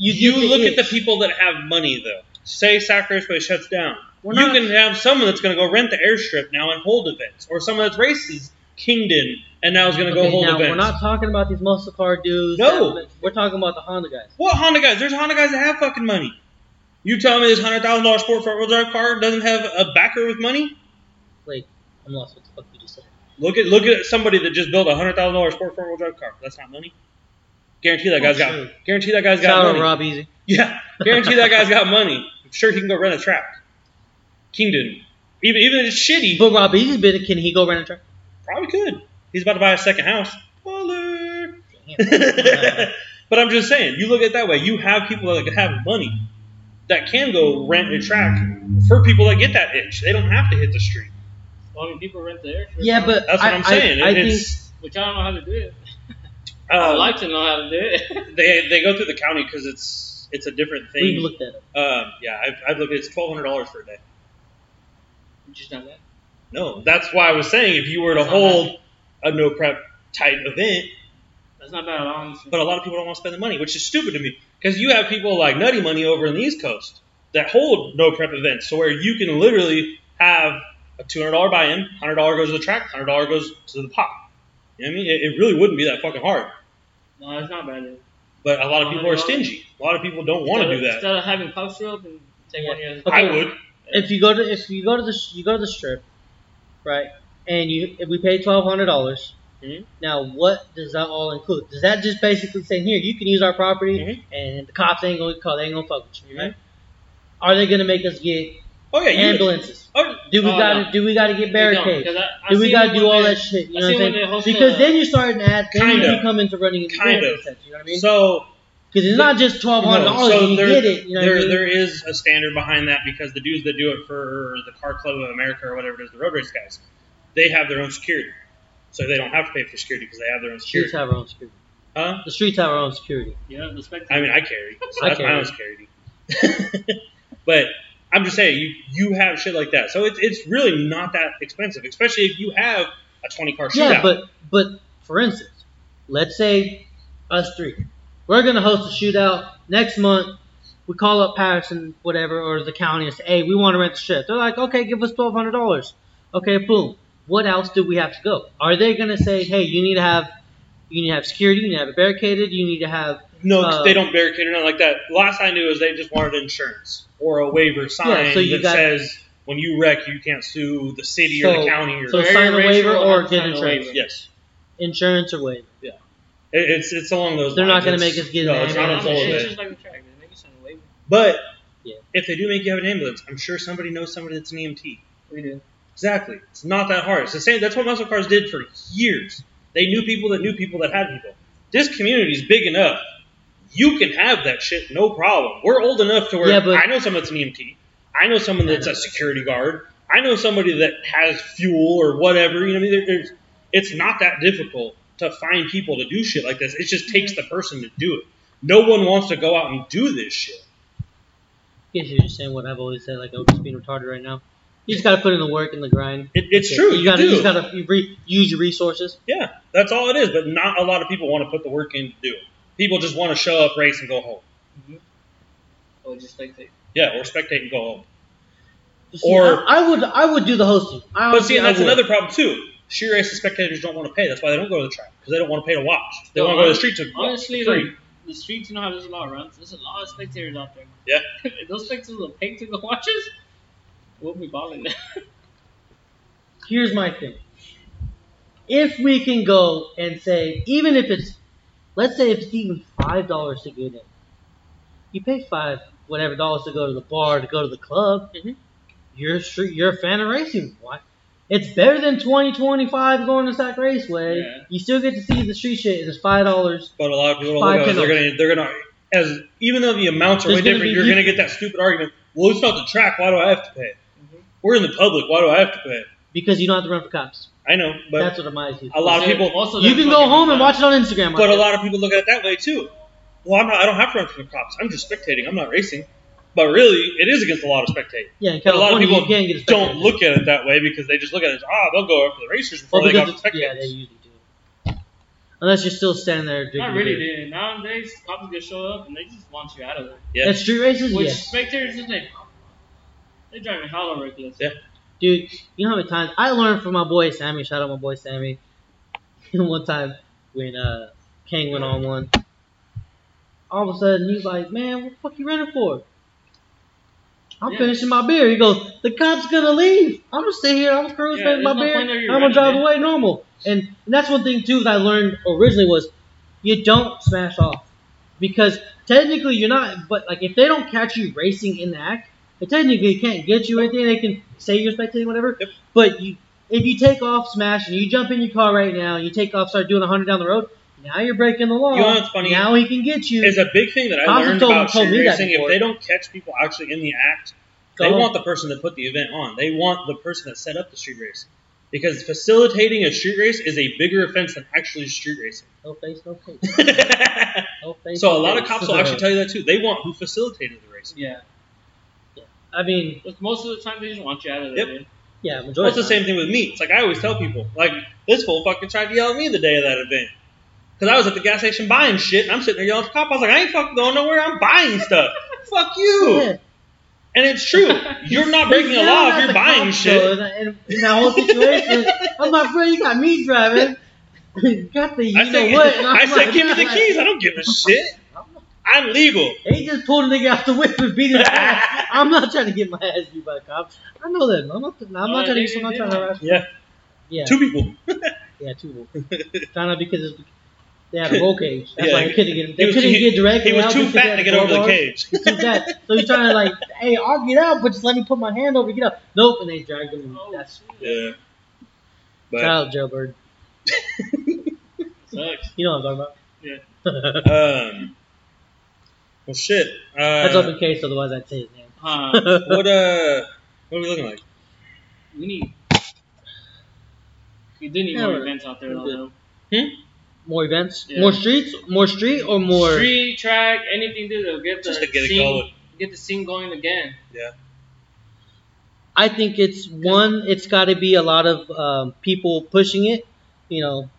you, You, get look itch. at the people that have money though. Say Sac Raceway shuts down. We're you not- can have someone that's going to go rent the airstrip now and hold events, or someone that races Kingdon and now is going to go Okay, hold now events. we're not talking about these muscle car dudes. No. that- we're talking about the Honda guys. What Honda guys? There's Honda guys that have fucking money. You telling me this hundred thousand dollar sport front wheel drive car doesn't have a backer with money? Wait, I'm lost. What the fuck you just said? Look at look at somebody that just built a hundred thousand dollar sport front wheel drive car. That's not money. Guarantee that oh, guy's Oh, got. true. Guarantee that guy's got Shout out money. Rob Easy. Yeah, guarantee that guy's got money. I'm sure he can go rent a track. Kingdon, even even if it's shitty, But Rob Easy's been. Can he go rent a track? probably could. He's about to buy a second house. But I'm just saying, you look at it that way. You have people that have money that can go rent a track for people that get that itch. They don't have to hit the street. Well, I mean, people rent the air. yeah, but That's what I, am saying. I, I think it's, which I don't know how to do it. uh, I'd like to know how to do it. they they go through the county because it's it's a different thing. we've thing. looked at it. Um, yeah, I've, I've looked. at It's twelve hundred dollars for a day. Just not that. No, that's why I was saying if you were to That's not hold a no prep type event, That's not bad at all. honestly. but a lot of people don't want to spend the money, which is stupid to me. Because you have people like Nutty Money over in the East Coast that hold no prep events, so where you can literally have a two hundred dollar buy-in, hundred dollar goes to the track, hundred dollar goes to the pot. You know what I mean? It, it really wouldn't be that fucking hard. No, it's not bad. Dude. But a lot of people are stingy. A lot of people don't want to do that. Instead of having puff syrup and take one of your. Okay. I would. If you go to if you go to the you go to the strip, right, and you if we pay twelve hundred dollars. Mhm. Now, what does that all include? Does that just basically say here you can use our property Mhm. and the cops ain't gonna call, they ain't gonna fuck with you, right? Are they gonna make us get Oh yeah, you. ambulances? Oh, Do we Oh, gotta no. do we gotta get barricades? don't, barricades? 'cause I- I Do we gotta do all that shit? You I know what I'm saying? Because then you're starting to add then Kind you come into running into Kind of. sense, You know what I mean? so Because it's not just twelve hundred No, dollars so you there, get it. You know there, I mean? there is a standard behind that because the dudes that do it for the Car Club of America or whatever it is, the road race guys, they have their own security, so they don't have to pay for security because they have their own streets security. have our own security. Huh? The streets have our own security. Yeah, the spectator. I mean, I carry, so I that's my carry. own security. but I'm just saying, you you have shit like that, so it's it's really not that expensive, especially if you have a 20 car shootout. Yeah, but but for instance, let's say us three, we're gonna host a shootout next month. We call up Patterson, whatever, or the county and say, "Hey, we want to rent the strip." They're like, "Okay, give us twelve hundred dollars." Okay, boom. What else do we have to go? Are they gonna say, "Hey, you need to have, you need to have security, you need to have it barricaded, you need to have no, uh, they don't barricade or nothing like that. Last I knew is they just wanted insurance or a waiver sign so you that got- says when you wreck, you can't sue the city or the county or so Every sign a waiver will or get sign a insurance? waiver. yes. insurance or waiver?" It- It's it's along those lines. They're lines. not gonna make us get no, an it's not ambulance until of shit. It's it. just like a track. They make you sign a waiver. But Yeah. if they do make you have an ambulance, I'm sure somebody knows somebody that's an EMT. We do. Exactly. It's not that hard. It's the same. That's what muscle cars did for years. They knew people that knew people that had people. This community's big enough. You can have that shit, no problem. We're old enough to where Yeah, I know someone that's an EMT. I know someone that's a security guard. I know somebody that has fuel or whatever. You know, what I mean, there, there's it's not that difficult to find people to do shit like this. It just takes the person to do it. No one wants to go out and do this shit. I guess you're just saying what I've always said, like I'm just being retarded right now. You just gotta put in the work and the grind. It, it's true. You You, gotta, do. you just gotta re- use your resources. Yeah, that's all it is. But not a lot of people want to put the work in to do it. People just want to show up, race, and go home. Mm-hmm. Or just the, Yeah, or spectate and go home. See, Or- I, I would I would do the hosting. I But see, that's another problem too. Sheer race spectators don't want to pay. That's why they don't go to the track because they don't want to pay to watch. They No, want to go to the street to watch honestly, free. like the streets, you know how there's a lot of runs. There's a lot of spectators out there. Yeah. those spectators will pay to the watches, we'll be balling. Here's my thing. If we can go and say, even if it's, let's say if it's even five dollars to get in, you pay five whatever dollars to go to the bar to go to the club. Mhm. You're a you're a fan of racing. Why? It's better than twenty twenty five going to Sac Raceway. Yeah. You still get to see the street shit, and it's five dollars. But a lot of people don't look at it. They're gonna, they're gonna, as even though the amounts are There's way gonna different, be you're you- gonna get that stupid argument. Well, it's not the track. Why do I have to pay? We're in the public. Why do I have to pay? Because you don't have to run for cops. I know, but That's what it reminds you. a lot of people, also You can go home and watch it on Instagram. but a lot of people look at it that way too. Well, I'm not. I don't have to run for the cops. I'm just spectating. I'm not racing. But really, it is against the law to spectate. Yeah, in But a lot of people you can't get a Don't look at it that way because they just look at it as, ah, they'll go after the racers before Well, they go because after it's, yeah, they usually do. Unless you're still standing there drinking. Not really, dude. Nowadays, cops just show up and they just want you out of there. Yeah. At street races, Which yes. spectators is like, they're driving hella reckless. Yeah. Dude, you know how many times I learned from my boy Sammy. Shout out my boy Sammy. one time when uh Kang went on one, all of a sudden he's like, "Man, what the fuck you running for?" I'm Yeah. finishing my beer. He goes, "The cop's gonna leave. I'm gonna stay here. I'm gonna cruise, Yeah, my no beer. I'm gonna drive man." away normal." And, and that's one thing too that I learned originally was you don't smash off because technically you're not. But like if they don't catch you racing in the act, they technically can't get you anything. They can say you're spectating, whatever. Yep. But you, if you take off, smash, and you jump in your car right now, and you take off, start doing 100 down the road. Now you're breaking the law. You know what's funny? Now he can get you. It's a big thing that I have learned told- about told street racing. If they don't catch people actually in the act, Go they home. want the person that put the event on. They want the person that set up the street race. Because facilitating a street race is a bigger offense than actually street racing. no face, no face, no face. so a lot of cops will actually tell you that too. They want who facilitated the race. Yeah. I mean, But most of the time, they just want you out of there. Yep. dude. yeah, majority. Well, it's the of the time. same thing with me. It's like I always tell people, like this fool fucking tried to yell at me the day of that event. Because I was at the gas station buying shit, and I'm sitting there yelling at the cop. I was like, I ain't fucking going nowhere. I'm buying stuff. Fuck you. Yeah. And it's true. You're not breaking a law if you're buying cops, shit. though, And, and in that whole situation, I'm like, bro, you got me driving. got the you I know said, what? Said, like, give me the keys. I don't give a shit. I'm legal. He just pulled a nigga out the whip and beat his ass. I'm not trying to get my ass beat by cops. I know that. I'm not. I'm not Oh, trying to. I'm not trying to harass. Yeah, Yeah, two people. yeah, two. people. Trying to because it's, they had a roll cage. That's Yeah, why they couldn't get. he They couldn't he- get directly He was out too fat to get over the cage. He's too fat. So he's trying to like, hey, I'll get out, but just let me put my hand over, get out. Nope, and they dragged him. Oh, That's Yeah. shout But out jailbird. Sucks. You know what I'm talking about. Yeah. um, well, shit. Uh, That's open case. Otherwise, I'd say his name. Huh. What uh, what are we looking like? we need. We do need Yeah, more we're- events out there, we're though. good. More events, Yeah. more streets, more street, or more. Street, track, anything to that'll get the Just to get it scene, going. get the scene going again. Yeah. I think it's one. It's got to be a lot of um, people pushing it. You know,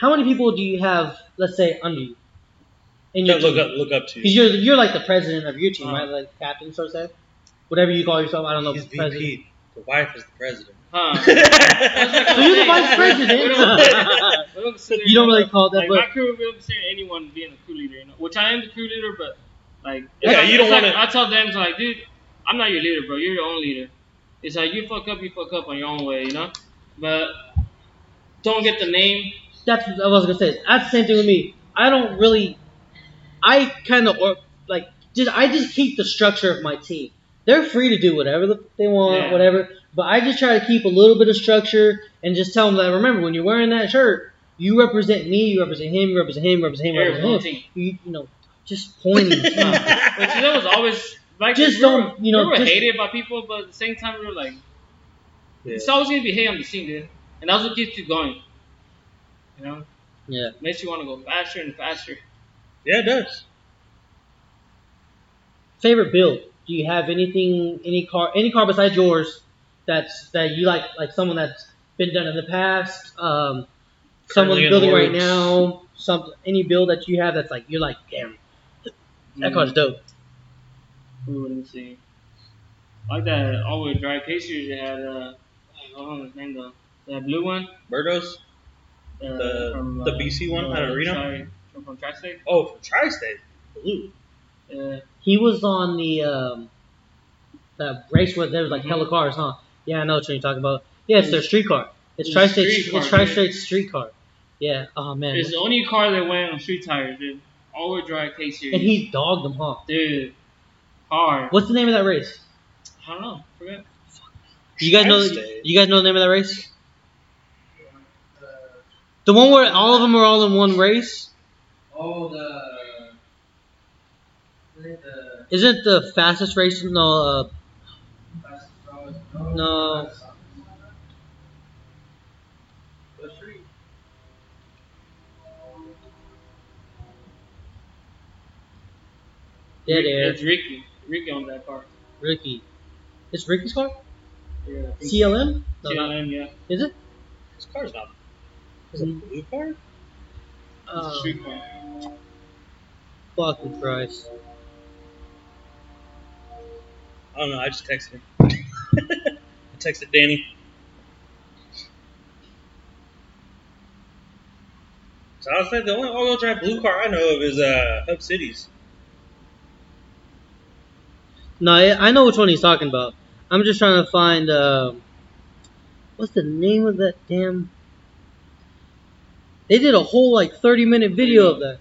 how many people do you have? Let's say under you. In your look team? up, look up to Because you. you're you're like the president of your team, Uh-huh. right? Like captain, so to say. Whatever you call yourself, I don't know. He's president. VP. The wife is the president. Huh. So you're the vice president. We don't- don't consider- you don't really call it that, like but my crew, we don't consider anyone being a crew leader, you know. Which I am the crew leader, but like, Yeah, it's like- you don't it's like, wanna- I tell them, it's like, dude, I'm not your leader, bro. You're your own leader. It's like you fuck up, you fuck up on your own way, you know. But don't get the name. that's what I was gonna say. That's the same thing with me. I don't really. I kind of or like just I just keep the structure of my team. They're free to do whatever the, they want, Yeah. whatever. But I just try to keep a little bit of structure and just tell them that remember when you're wearing that shirt, you represent me, you represent him, you represent him, you represent him, you represent him. You, you know, just pointing. Which that was always like Just we don't, were, you know, we were just- hated by people, but at the same time we were like, Yeah. it's always gonna be hate on the scene, dude, and that's what keeps you going. You know, Yeah. makes you want to go faster and faster. Yeah, it does. Favorite build? Do you have anything, any car, any car besides yours that's that you like, like someone that's been done in the past, um, someone building right now, some any build that you have that's like you're like, damn, that car's dope. Ooh, let me see. I like that all-wheel drive K series they had. Uh, I don't know his name though. That blue one. Birdos. Uh, The- from, the uh, BC one uh, out of Reno? Tri- From, from Tri-State. Oh, from Tri-State. Blue. Uh, He was on the um, that race where there was like Mhm. hella cars, huh? Yeah, I know what you're talking about. Yeah, it's their street car. It's It's tri-state. It's tri-state street car. Yeah. Oh man. it's the only car that went on street tires, dude. All-wheel drive K series. And he dogged them, huh? dude, hard. What's the name of that race? I don't know. Forget. You guys know? Tri-State. You guys know the name of that race? The one where all of them are all in one race. Oh, the. the Isn't the fastest race? No. Uh, fastest No. road- No. Yeah, Rick- there. It's Ricky. Ricky owns that car. Ricky. It's Ricky's car. Yeah. I think CLM? So. not- CLM, yeah. is it? This car's not. Is it a blue car? It's a Uh, street car. Fucking Christ. I don't know. I just texted him. I texted Danny. So I was like, the only all-wheel drive blue car I know of is uh, Hub Cities. No, I, I know which one he's talking about. I'm just trying to find. Um, what's the name of that damn? They did a whole like 30 minute video of that.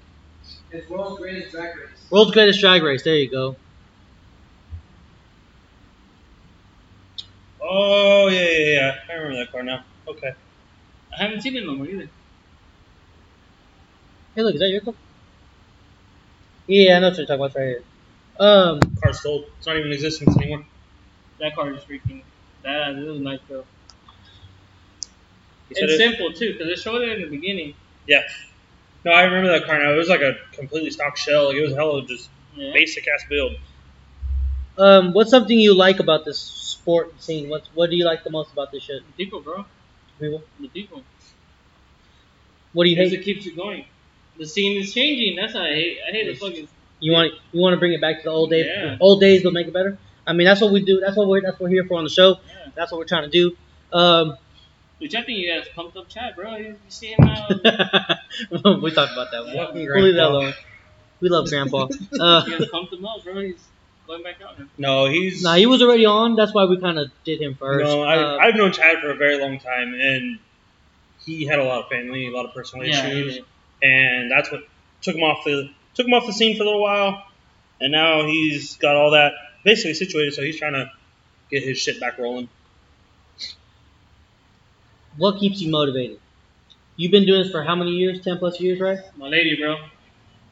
It's world's greatest drag race. World's Greatest Drag Race. There you go. Oh yeah, yeah, yeah. I remember that car now. Okay. I haven't seen it no more either. Hey, look, is that your car? Yeah, I know what you're talking about right here. Um, car sold. It's not even in existence anymore. That car is freaking. That it was nice though. It's simple too, because it showed it in the beginning. Yeah. No, I remember that car now. It was like a completely stock shell. Like it was a hella just Yeah. basic ass build. um, what's something you like about this sport scene? What What do you like the most about this shit? The people, bro. People? The people. What do you Because hate? it keeps it going. The scene is changing. That's what I hate. I hate the fucking. You want you want to bring it back to the old days, Yeah. old days, but make it better. I mean, that's what we do. That's what we're that's what we're here for on the show. Yeah. That's what we're trying to do. Um, Which I think you guys pumped up Chad, bro. You, you see him now. we talked about that. We'll, we'll leave that alone. We love Grandpa. Uh, you guys pumped him up, bro. He's going back out now. No, he's. nah, he was already on. That's why we kind of did him first. No, I, Uh, I've known Chad for a very long time, and he had a lot of family, a lot of personal Yeah, issues, yeah. and that's what took him off the took him off the scene for a little while, and now he's got all that basically situated, so he's trying to get his shit back rolling. What keeps you motivated? You've been doing this for how many years? Ten plus years, right? My lady, bro.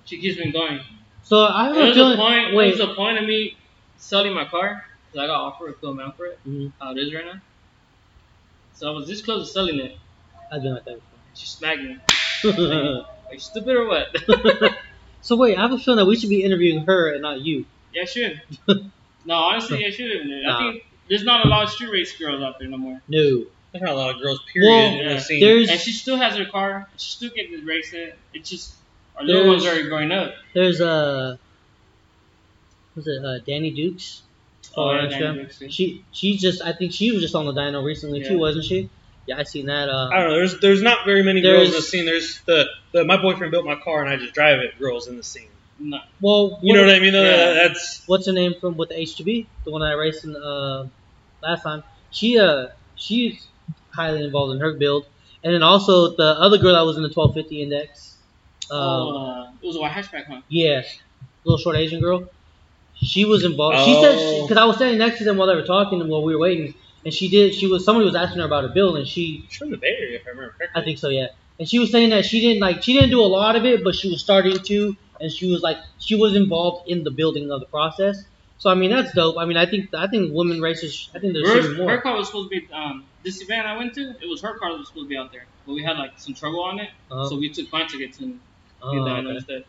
She keeps me going. So I have a feeling. point. wait, There was a point of me selling my car because I got offered a cool amount for it. Mm-hmm. How it is right now. So I was this close to selling it. I've been like that She smacked me. before. Are you stupid or what? so wait, I have a feeling that we should be interviewing her and not you. yeah, I should. no, honestly, I should. Nah. I think there's not a lot of street race girls out there no more. No. There's not a lot of girls, period, Well, in yeah. the scene. There's And she still has her car. She still gets to race it. It's just our little ones There's- are growing up. there's uh, was it uh, Danny Dukes? Oh, yeah, Danny Dukes, too. She she just I think she was just on the dyno recently too, wasn't she? Yeah, I seen that. Uh, I don't know. There's there's not very many girls in the scene. There's the, the my boyfriend built my car and I just drive it. Girls in the scene. No. well, You know what I mean? though? Yeah. That's what's her name from with the H2B, the one that I raced in uh, last time. She uh she's highly involved in her build, and then also the other girl that was in the 1250 index. Um, oh, uh, it was a white hatchback, huh? Yeah, little short Asian girl. She was involved. She said Oh. because I was standing next to them while they were talking and while we were waiting, and she did. She was somebody was asking her about a build, and she she's from the Bay Area, if I remember correctly. I think so, yeah. And she was saying that she didn't like she didn't do a lot of it, but she was starting to, and she was like she was involved in the building of the process. So I mean that's dope. I mean I think I think women races. I think there's should Her, be her car was supposed to be um this event I went to. It was her car that was supposed to be out there, but we had like some trouble on it, Uh-huh. so we took mine tickets and Oh, did that okay. instead.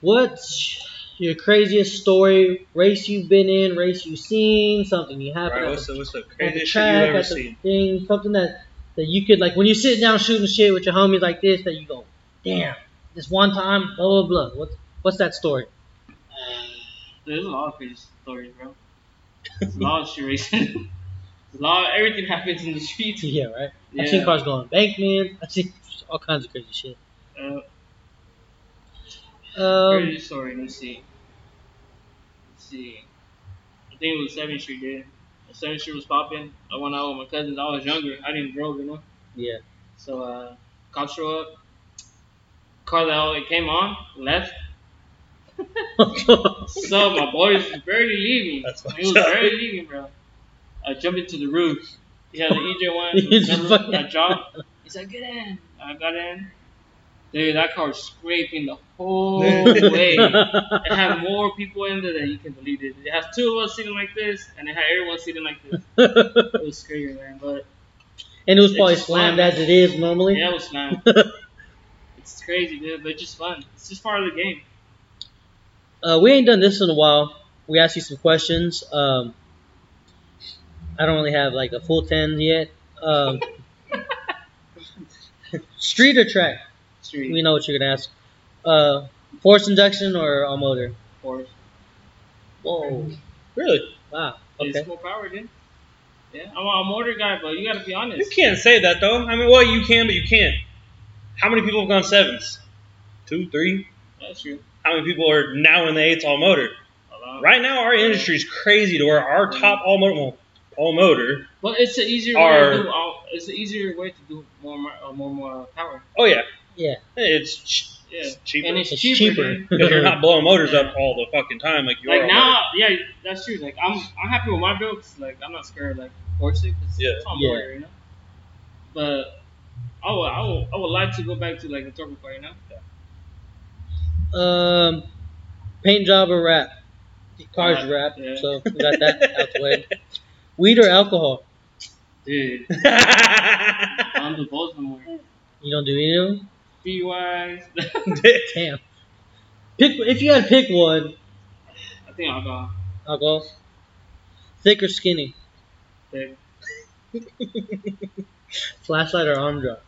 What's your craziest story? Race you've been in? Race you've seen? Something you happened Right, at what's the, the, what's the at the craziest you've track, ever at the seen? thing? Something that that you could like when you're sitting down shooting shit with your homies like this that you go, damn, this one time, blah blah blah. What's what's that story? There's a lot of crazy stories, bro. There's a lot of shit racing. There's a lot. of Everything happens in the streets. Yeah, right. Yeah. I've seen cars go on man. I've seen all kinds of crazy shit. Uh, Um, crazy story. Let's see. Let's see. I think it was Seventh Street, dude. When Seventh Street was popping. I went out with my cousins. I was younger. I didn't drove, you know. yeah. So uh, cops show up. Car that it came on left. So my boy was barely leaving. That's he was barely leaving, bro. I jumped into the roof. He had an EJ one. He fucking- I dropped. He's like, get in. I got in. Dude, that car was scraping the whole way. It had more people in there than you can believe it. It has two of us sitting like this, and it had everyone sitting like this. It was scary, man. But and it was probably slammed fun. as it is normally. yeah, it was fun. It's crazy, dude, but it's just fun. It's just part of the game. Uh, we ain't done this in a while. We asked you some questions. Um, I don't really have like a full ten yet. Um, street or track? Street, We know what you're gonna ask. Uh, force induction or all motor? Force. Whoa! Really? Wow. It's Okay. full power, dude. Yeah, I'm a motor guy, but you gotta be honest. You can't say that though. I mean, well, you can, but you can't. How many people have gone sevens? Two, three. That's true. How many people are now in the eights all motor? Right now, our industry is crazy to where our top all motor, well, all motor. But it's an easier Are- way to do. All, it's an easier way to do more, more, uh, more, more power. Oh yeah, Yeah. it's, ch- Yeah, it's cheaper and it's, It's cheaper. cheaper. because you're not blowing motors up all the fucking time like you are. Like on now, yeah, that's true. Like I'm, I'm happy with my build 'cause, like I'm not scared of, like force it 'cause Yeah. it's all Yeah. motor, you know. But I would, I would, I would like to go back to like a turbo car, you know. Um, paint job or wrap? Cars Wrap, wrap. yeah. So we got that out the way. Weed or alcohol? Dude, I don't do both no more. You don't do any of them. Fee wise, Damn. Pick if you had to pick one. I think I'll go. Alcohol. Thick or skinny? Thick. Flashlight or arm drop?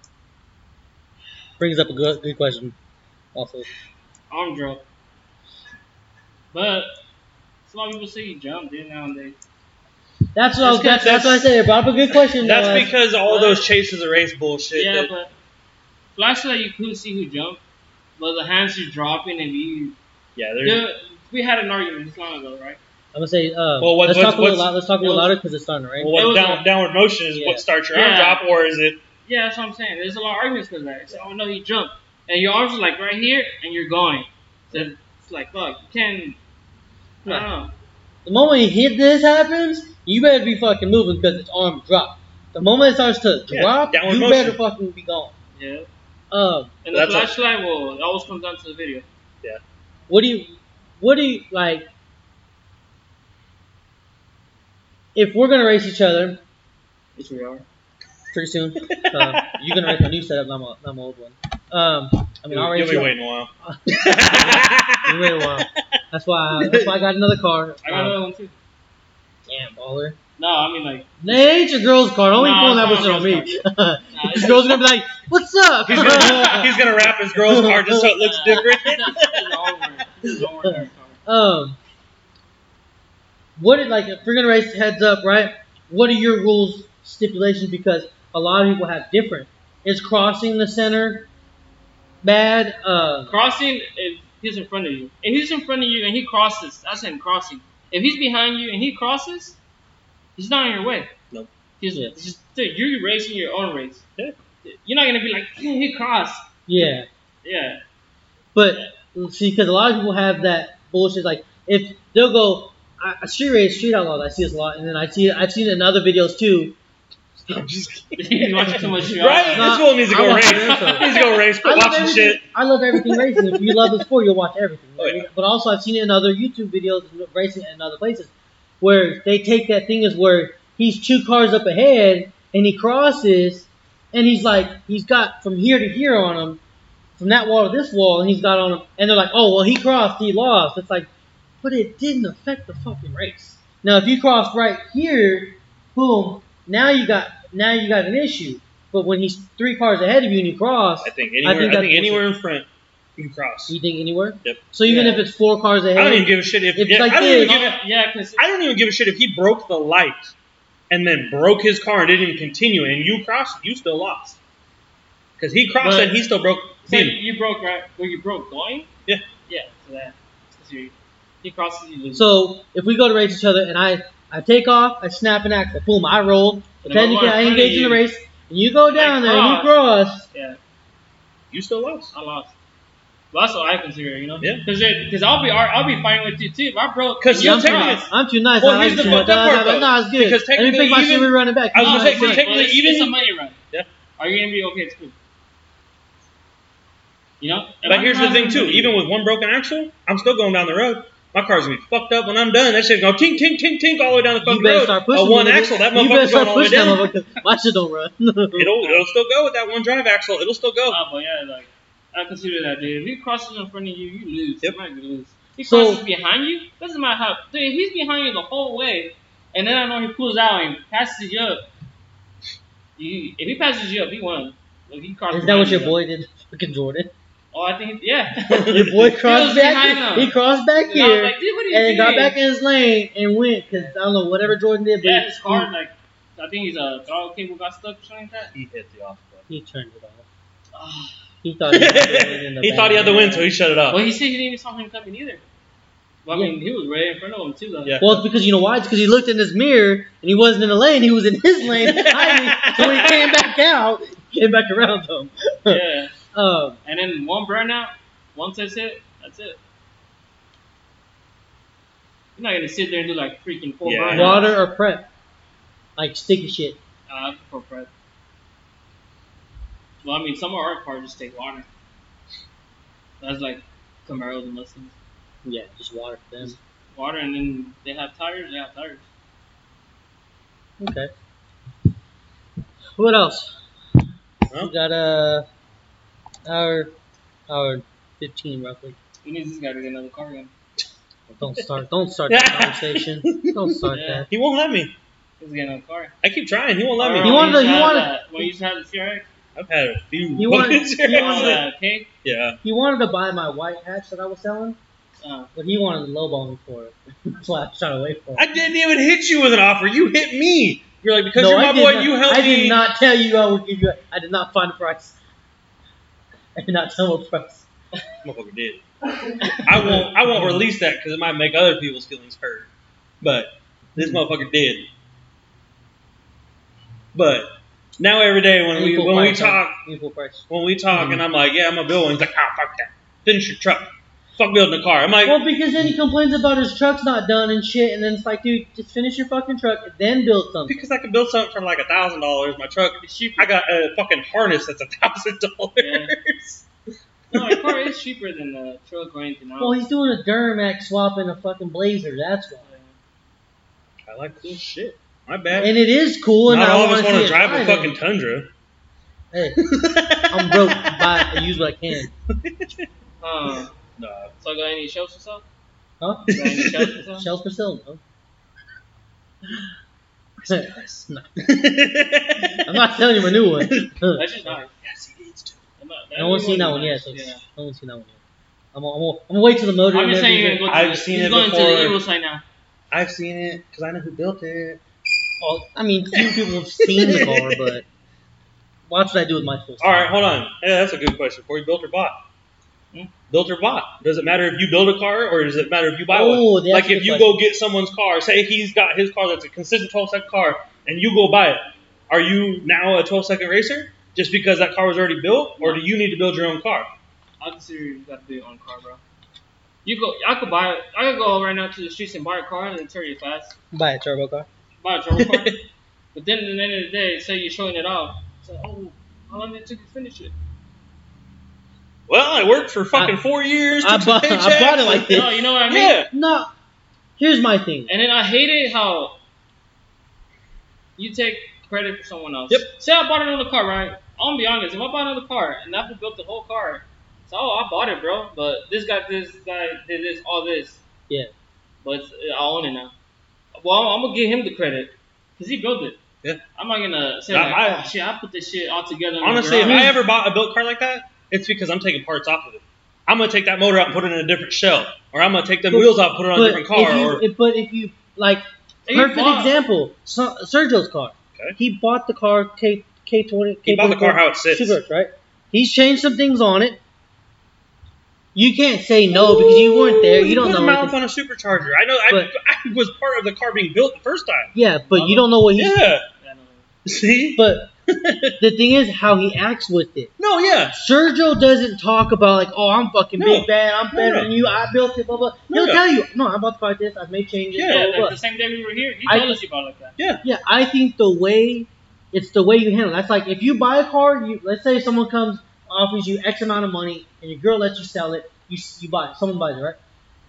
Brings up a good, good question. Also, arm drop. But a lot of people say you jump, dude, nowadays. that's what I was, That's- that's, that's what I said. It brought up a good question. That's though. because all What? those chases of race bullshit. yeah, that- but flashlight you couldn't see who jumped, but the hands are dropping and you. yeah, they're, we had an argument this long ago, right? I'm gonna say. Uh, Well, what- let's what's- talk a little what's- loud. Let's talk a little it louder because it's done, right? well, what down, a- downward motion is Yeah. what starts your arm Yeah. drop, or is it? Yeah, that's what I'm saying. There's a lot of arguments because that. It's, oh no, he jumped, and your arms are like right here, and you're going. So it's like fuck, you can't. I don't know. The moment you hit this happens, you better be fucking moving because it's arm drop. The moment it starts to Yeah, drop, downward you motion. better fucking be gone. Yeah. Um, And the That's a- flashlight will it always comes down to the video. Yeah. What do you, what do you like? If we're gonna race each other Which we are. pretty soon, uh, you're gonna race my new setup, not my, not my old one. Um, I mean, I'll You'll be waiting a while. You wait a while. That's why. I, that's why I got another car. I got Um, another one too. damn baller. No, I mean like. Nah, it ain't your girl's car. Don't be No, pulling that it's bullshit on me. Nah, This it's- girl's gonna be like, "What's up?" He's gonna, he's gonna wrap his girl's car just so it looks different. Don't worry. Um, what did like if we're gonna race heads up, right? What are your rules stipulations? Because a lot of people have different. Is crossing the center bad? Uh, Crossing if he's in front of you. If he's in front of you and he crosses, that's him crossing. If he's behind you and he crosses, he's not in your way. Nope. He's, Yeah. he's- dude, you're racing your own race. Yeah. You're not gonna be like, "Hmm, he crossed. yeah, Yeah. but see, because a lot of people have that bullshit. Like if they'll go I, a street race, street outlaws, I see this a lot, and then I see I've seen it in other videos too. I'm just kidding. He's watching too much shit. Right? No, this fool needs to go race. Naruto. He needs to go race. I Quit love watching everything. shit. I love everything racing. If you love the sport, you'll watch everything. Oh, yeah. But also, I've seen it in other YouTube videos, racing in other places, where they take that thing as where he's two cars up ahead and he crosses, and he's like, he's got from here to here on him, from that wall to this wall, and he's got on him, and they're like, oh, well, he crossed, he lost. It's like, but it didn't affect the fucking race. Now, if you crossed right here, boom, now you got now you got an issue. But when he's three cars ahead of you and you cross, I think anywhere. I think, that's bullshit. anywhere in front, you can cross. You think anywhere? Yep. So even Yeah. if it's four cars ahead, I don't even give a shit if. It's yeah, like I don't this. even give. a- Yeah, because I don't even give a shit if he broke the light and then broke his car and didn't continue, and you crossed, you still lost. Because he crossed But- and he still broke. so you broke right. Well, you broke going. Yeah. Yeah. So that. You, he crosses you lose. so if we go to race each other and I I take off, I snap an axle, boom, I rolled. But And I'm technically, I in engage in the race, and you go down there and you cross. yeah, You still lost. I lost. Well, that's what I consider, you know. Yeah. Because because I'll be I'll be fighting with you too. If I broke, 'Cause you you'll I'm, too, it. cross. I'm too nice. Well, I like here's the fucked up part, no, though. no, it's good. Because I didn't technically think my shit even- would run it back. I was No, gonna say, it's technically Well, even- it's a money run. Yeah. Are you gonna be okay? It's cool. You know. But here's the thing too. Even with one broken axle, I'm still going down the road. My car's gonna be fucked up when I'm done. That shit's gonna tink tink tink tink all the way down the You fucking better road. start a pushing. one me, nigga. axle, that You better motherfucker's start going all the way that down. motherfucker. My shit don't run. It'll it'll still go with that one drive axle. It'll still go. Oh, but yeah, like I consider that, dude. If he crosses in front of you, you lose. Yep. You might lose. He So- crosses behind you. Doesn't matter how. Dude, he's behind you the whole way, and then I know he pulls out and passes you up. You, if he passes you up, he won. Like, he crosses Is that what your you, boy did, fucking Jordan? Oh, I think yeah. Your boy crossed was back. He crossed back And here like, dude, what are you and got back in his lane and went because I don't know whatever Jordan did, but Yeah, he- his car like I think his uh throttle cable got stuck or something like that. He hit the off button. he turned it off. Ah. He thought he, had the win he thought he had the win, so he shut it off. well, he said he didn't even saw him coming either. Well, I mean, he was right in front of him too, though. Yeah. Well, it's because you know why? It's because he looked in his mirror and he wasn't in the lane. He was in his lane behind me. So when he came back out, he came back around him. yeah. Um, And then one burnout, once that's it, that's it. You're not gonna sit there and do like freaking four Yeah. burnouts. water or prep, like sticky shit. Uh, I prefer prep. Well, I mean, some of our cars just take water. That's like Camaros and Mustangs. Yeah, just water for them. Water, and then they have tires. They have tires. Okay. What else? Well. We got uh, hour, hour fifteen roughly. Who needs this guy to get another car again? Don't start. Don't start that conversation. Don't start Yeah. that. He won't let me. He's getting another car. I keep trying. He won't let me. He when wanted you to- he to have wanted- that- When you used to have the CRX. I've had a few. He wanted- buckets here. he Oh, wanted- that cake. yeah. He wanted to buy my white hatch that I was selling, Uh, but he wanted to lowball me for it. That's why I was trying to wait for it. I didn't even hit you with an offer. You hit me. You're like because no, you're I my did boy. not, you helped me. I me. did not tell you I would give you. A, I did not find a price. I did not a price. Motherfucker did. I won't. I won't release that because it might make other people's feelings hurt. But this motherfucker did. But now every day when we when we talk huh? Equal price. when we talk and I'm like yeah I'm gonna build one. He's like ah fuck that. Finish your truck. Fuck building a car. I'm like Well, because then he complains about his truck's not done and shit, and then it's like, dude, just finish your fucking truck and then build something. because I can build something for like a thousand dollars. My truck. it's cheaper. I got a fucking harness that's a thousand dollars. No, a car is cheaper than the truck or anything else. Well, he's doing a Duramax swap in a fucking Blazer. That's why. I like cool shit. My bad. And it is cool, and Not I all of want us to want to drive a fucking Tundra. Hey, I'm broke. Buy, I use what I can. Uh, Nah. so I got any shelves or something? Huh? Got any shelves or something? Shells for sale, no? No. I'm not telling you my new one. That's just nice. Yes, he needs to. I'm not- no one's seen that one yet. So Yeah. No one's seen that one yet. I'm, I'm, I'm gonna wait till the motor. I'm just saying you're gonna go to I've the, seen he's it going to the evil side now. I've seen it because I know who built it. Well, I mean, few people have seen the car, but watch what I do with my full. All right, hold on. Yeah, that's a good question. For you built or bought? Hmm? Built or bought? Does it matter if you build a car or does it matter if you buy Oh, one? that's Like a good if you question. go get someone's car, say he's got his car that's a consistent 12 second car, and you go buy it, are you now a 12 second racer just because that car was already built, or do you need to build your own car? I consider you got to do your own car, bro. You go. I could buy. it. I could go right now to the streets and buy a car and then turn you fast. Buy a turbo car. Buy a turbo car. But then at the end of the day, say you're showing it off. So, oh, how long did it take you to finish it? Well, I worked for fucking I- four years. I bought- I bought it like this. No, oh, you know what I mean? Yeah. No. Here's my thing. And then I hated how you take credit for someone else. Yep. Say I bought another car, right? I'm gonna be honest. If I bought another car and Apple built the whole car, so oh, I bought it, bro. But this guy, this guy did this, all this. Yeah. But it's, I own it now. Well, I'm gonna give him the credit because he built it. Yeah. I'm not gonna say like, I- oh shit, I put this shit all together. Honestly, if. I ever bought a built car like that, it's because I'm taking parts off of it. I'm gonna take that motor out and put it in a different shell, or I'm gonna take the But- wheels out and put it on a different car, if you, or but if you like, perfect bought- example, so, Sergio's car. Okay. He bought the car K K twenty. He bought the car how it sits. Right? He's changed some things on it. You can't say no because you weren't there. You He don't put know. mouth on a supercharger. I know. I, But- I was part of the car being built the first time. Yeah, but you uh-huh. don't know what he's. Yeah. Yeah, no, no. See? But the thing is how he acts with it. no, yeah. Sergio doesn't talk about like, oh, I'm fucking No. big bad, I'm No, better no. than you, I built it, blah blah. No, He'll no. tell you, no, I bought the car like this, I've made changes, Yeah, blah Yeah, blah. like blah. the same day we were here, he I- told us he bought like that. Yeah, yeah, I think the way it's the way you handle. it. That's like if you buy a car, you let's say someone comes offers you X amount of money and your girl lets you sell it, you you buy it. Someone buys it, right?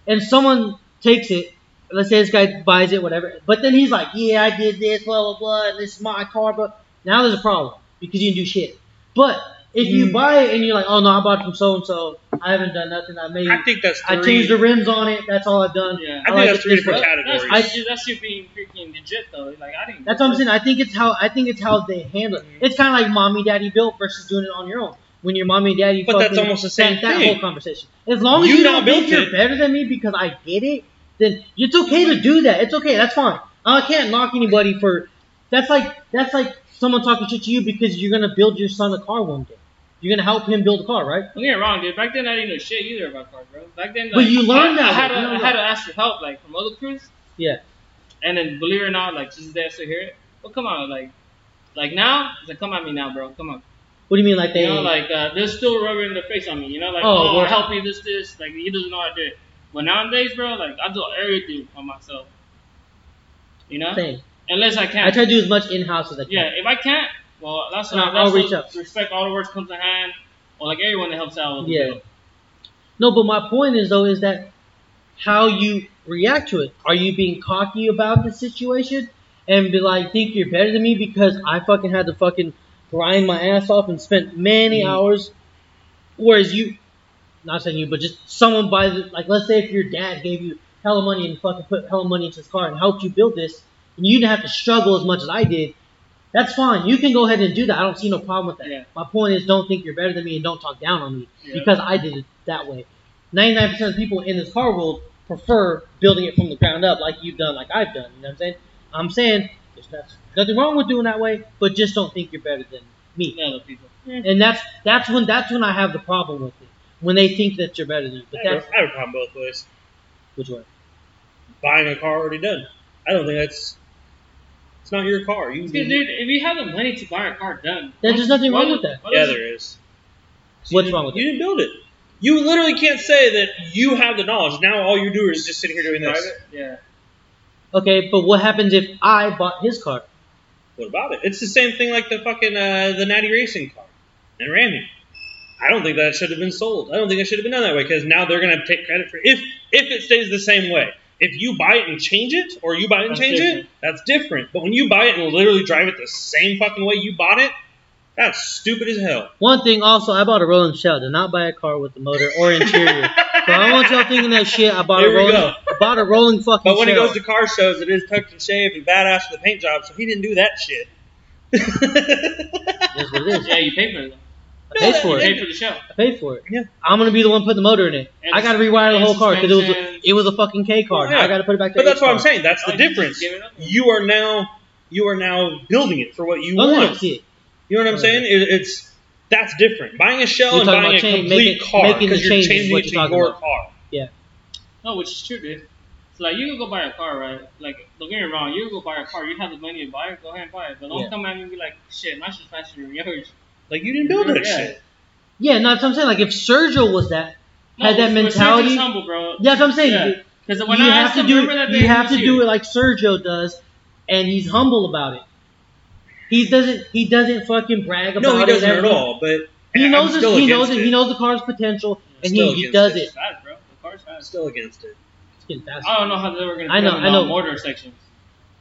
And someone takes it. Let's say this guy buys it, whatever. But then he's like, yeah, I did this, blah blah blah, and this is my car. But now there's a problem because you didn't do shit. But if you Mm. buy it and you're like, oh no, I bought it from so and so, I haven't done nothing. I made, I think that's Three. I changed the rims on it. That's all I've done. Yeah. I think like that's three different way. categories. That's, that's, that's you being freaking legit though. Like I didn't. That's what I'm saying. I think it's how I think it's how they handle it. It's kind of like mommy daddy built versus doing it on your own. When your mommy and daddy, But that's almost the same that, that thing. whole conversation. As long as You you, don't think built you're it. better than me because I did it, then it's okay to do that. It's okay. That's fine. I can't knock anybody for. That's like that's like someone talking shit to you because you're gonna build your son a car one day. You're gonna help him build a car, right? Don't get me wrong, dude. Back then I didn't know shit either about cars, bro. Back then, like, But you learned I, that I had to, No, no, I had to ask for help, like from other crews. Yeah. And then believe it or not, like just I still hear it. Well, come on, like, like now, it's like come at me now, bro. Come on. What do you mean, like they? You know, like uh, they're still rubbing their face on me. You know, like Oh, oh, I'll help you this this. Like he doesn't know I did. it. But nowadays, bro, like I do everything on myself. You know, Same. Unless I can. I try to do as much in house as I can. Yeah, if I can't, well, that's No, I'll reach out. Respect all the words comes to hand, or like everyone that helps out with Yeah. No, but my point is though is that how you react to it. Are you being cocky about the situation and be like, think you're better than me because I fucking had to fucking grind my ass off and spent many Mhm. hours, whereas you, not saying you, but just someone buys it. Like let's say if your dad gave you hella money and fucking put hella money into his car and helped you build this, and you didn't have to struggle as much as I did. That's fine. You can go ahead and do that. I don't see no problem with that. Yeah. My point is, don't think you're better than me and don't talk down on me Yeah. because I did it that way. 99% of people in this car world prefer building it from the ground up like you've done, like I've done. You know what I'm saying? I'm saying there's nothing wrong with doing that way, but just don't think you're better than me. Yeah, other people. And that's that's when that's when I have the problem with it. When they think that you're better than me. But I that's I have a problem both ways. which way? Buying a car already done. I don't think that's. It's not your car. You. Dude, dude, if you have the money to buy a car done, There's just nothing wrong with that. Yeah, there is. What's wrong with didn't- You didn't build it. You literally can't say that you have the knowledge. Now all you do is just sitting here doing this. Private? Yeah. Okay, but what happens if I bought his car? What about it? It's the same thing like the fucking uh, the Natty Racing car and ran me. I don't think that should have been sold. I don't think it should have been done that way because now they're gonna take credit for if if it stays the same way. If you buy it and change it, or you buy it and That's change different. it, that's different. But when you buy it and literally drive it the same fucking way you bought it, that's stupid as hell. One thing also, I bought a rolling shell. Did not buy a car with the motor or interior. so I don't want y'all thinking that shit. I bought Here a rolling, go. I bought a rolling fucking But when he goes to car shows, it is tucked and shaved and badass for the paint job, so he didn't do that shit. That's what it is. Yeah, you pay for it. Though. I paid for You it. pay for the show. I paid for it. Yeah. I'm gonna be the one putting the motor in it. And I gotta rewire the whole car because it was a, it was a fucking K car. Now Yeah. I gotta put it back to But that's H what I'm saying. That's the Oh, difference. give it up? You are now you are now building it for what you No, no, no, want. it. You know what I'm oh, saying? It, it's that's different. Buying a shell You're and talking buying a about change- complete making- car making the because you're changing what it to you're talking your about. car. No, which is true, dude. So like you can go buy a car, right? Like don't get me wrong, you can go buy a car. You have the money to buy it, go ahead and buy it. But don't Yeah. come at me and be like, shit, my shit's faster than yours. Like you didn't build that Yeah. shit. Yeah, no, that's what I'm saying. Like if Sergio was that, No, had that but Sergio's mentality. humble, bro. Yeah, that's what I'm saying. Yeah. Because when you I have to do remember that day you he have was to do it like Sergio does, and he's humble about it. he doesn't he doesn't fucking brag about No, he it. doesn't at all. But He I'm knows it, he knows against it. He knows the car's potential, and he, he does it. it. It's fast, bro. The car's I'm fast. still against it. It's getting faster. I don't know how they were gonna. I know, I know. all Mortar sections.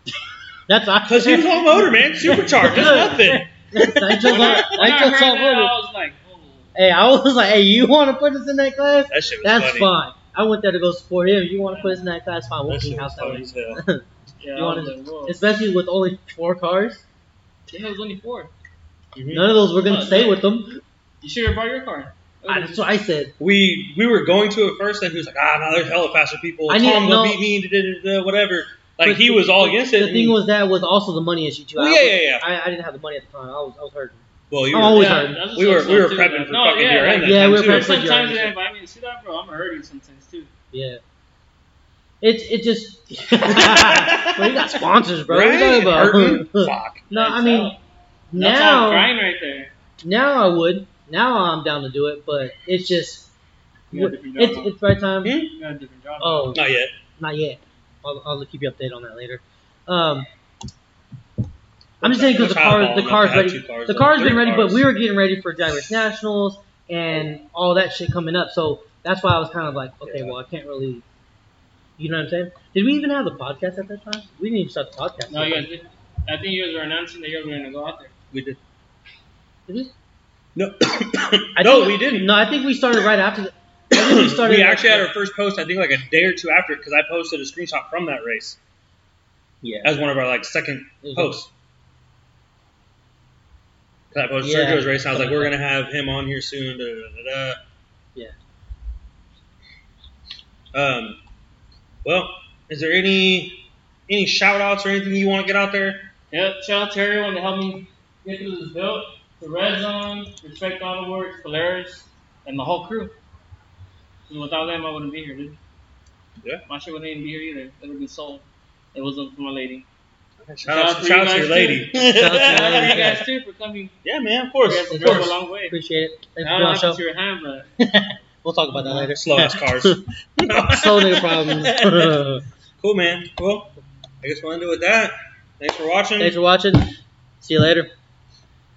That's Because he was all motor, man. Supercharged. There's nothing. Nitro's I, all, I nitro's heard all that. I was like, oh. Hey, I was like, hey, you want to put us in that class? That shit was That's funny. fine. I went there to go support him. You want to put us in that class? Fine, we'll That clean shit house that funny way. as hell. Yeah, I wanna was like, whoa. Especially with only four cars. Yeah, it was only four. Mhm. None of those were gonna Oh, stay yeah. with them. You should have brought your car. I, that's what I said. We we were going to it first, and he was like, ah, no, there's hella faster people. I Tom need- gonna no. beat me, da, da, da, whatever. Like But he was all against it. The thing was that was also the money issue too. Well, yeah, yeah, yeah. I, I didn't have the money at the time. I was I was hurting. well, you were, always yeah, hurting. We were- we were up, too, prepping for no, fucking yeah, DRM like, that Yeah, time we were prepping for sometimes DRM. they invite me to see that, bro. I'm hurting sometimes too. Yeah. It's it just. well, you got sponsors, bro. What are you Right? talking about? Hurting? Fuck. That's no, I mean how- That's all now right there. now I would now I'm down to do it, but it's just You got a different it's job. it's right time. Hmm? You got a different job. Oh, Not yet. not yet. I'll, I'll keep you updated on that later. Um, I'm just saying because the Child car ball the car's ready. cars, The car's been Three ready, but we were getting ready for Drivers Nationals and all that shit coming up. So that's why I was kind of like, okay, Yeah. well, I can't really. You know what I'm saying? Did we even have the podcast at that time? We didn't even start the podcast. No, you guys did. I think you guys were announcing that you guys were gonna go out there. We did. Did we? No, I no, think- we didn't. No, I think we started right after. The, I think we started. we actually had our first post, I think, like a day or two after, because I posted a screenshot from that race Yeah. as one of our like second It was- posts. 'Cause I posted Yeah, Sergio's race, and I was like, "We're like gonna have him on here soon." Da, da, da, da. Yeah. Um. Well, is there any any shout outs or anything you want to get out there? Yep, shout out to everyone that helped me get through this build. To Red Zone, Respect Auto Works, Polaris, and the whole crew. 'Cause without them, I wouldn't be here, dude. Yeah. My shit wouldn't even be here either. It would be sold. It wasn't for my lady. Shout out, for shout you to your lady. too. Shout out to your lady. you guys too for coming. yeah, man, of course, guys of have come a course. long way. Appreciate it. Thanks I don't doing know if your hand, but we'll talk about that later. Slow ass cars. Slow nigga problems. cool, man. Well, I guess we'll end it with that. Thanks for watching. Thanks for watching. See you later.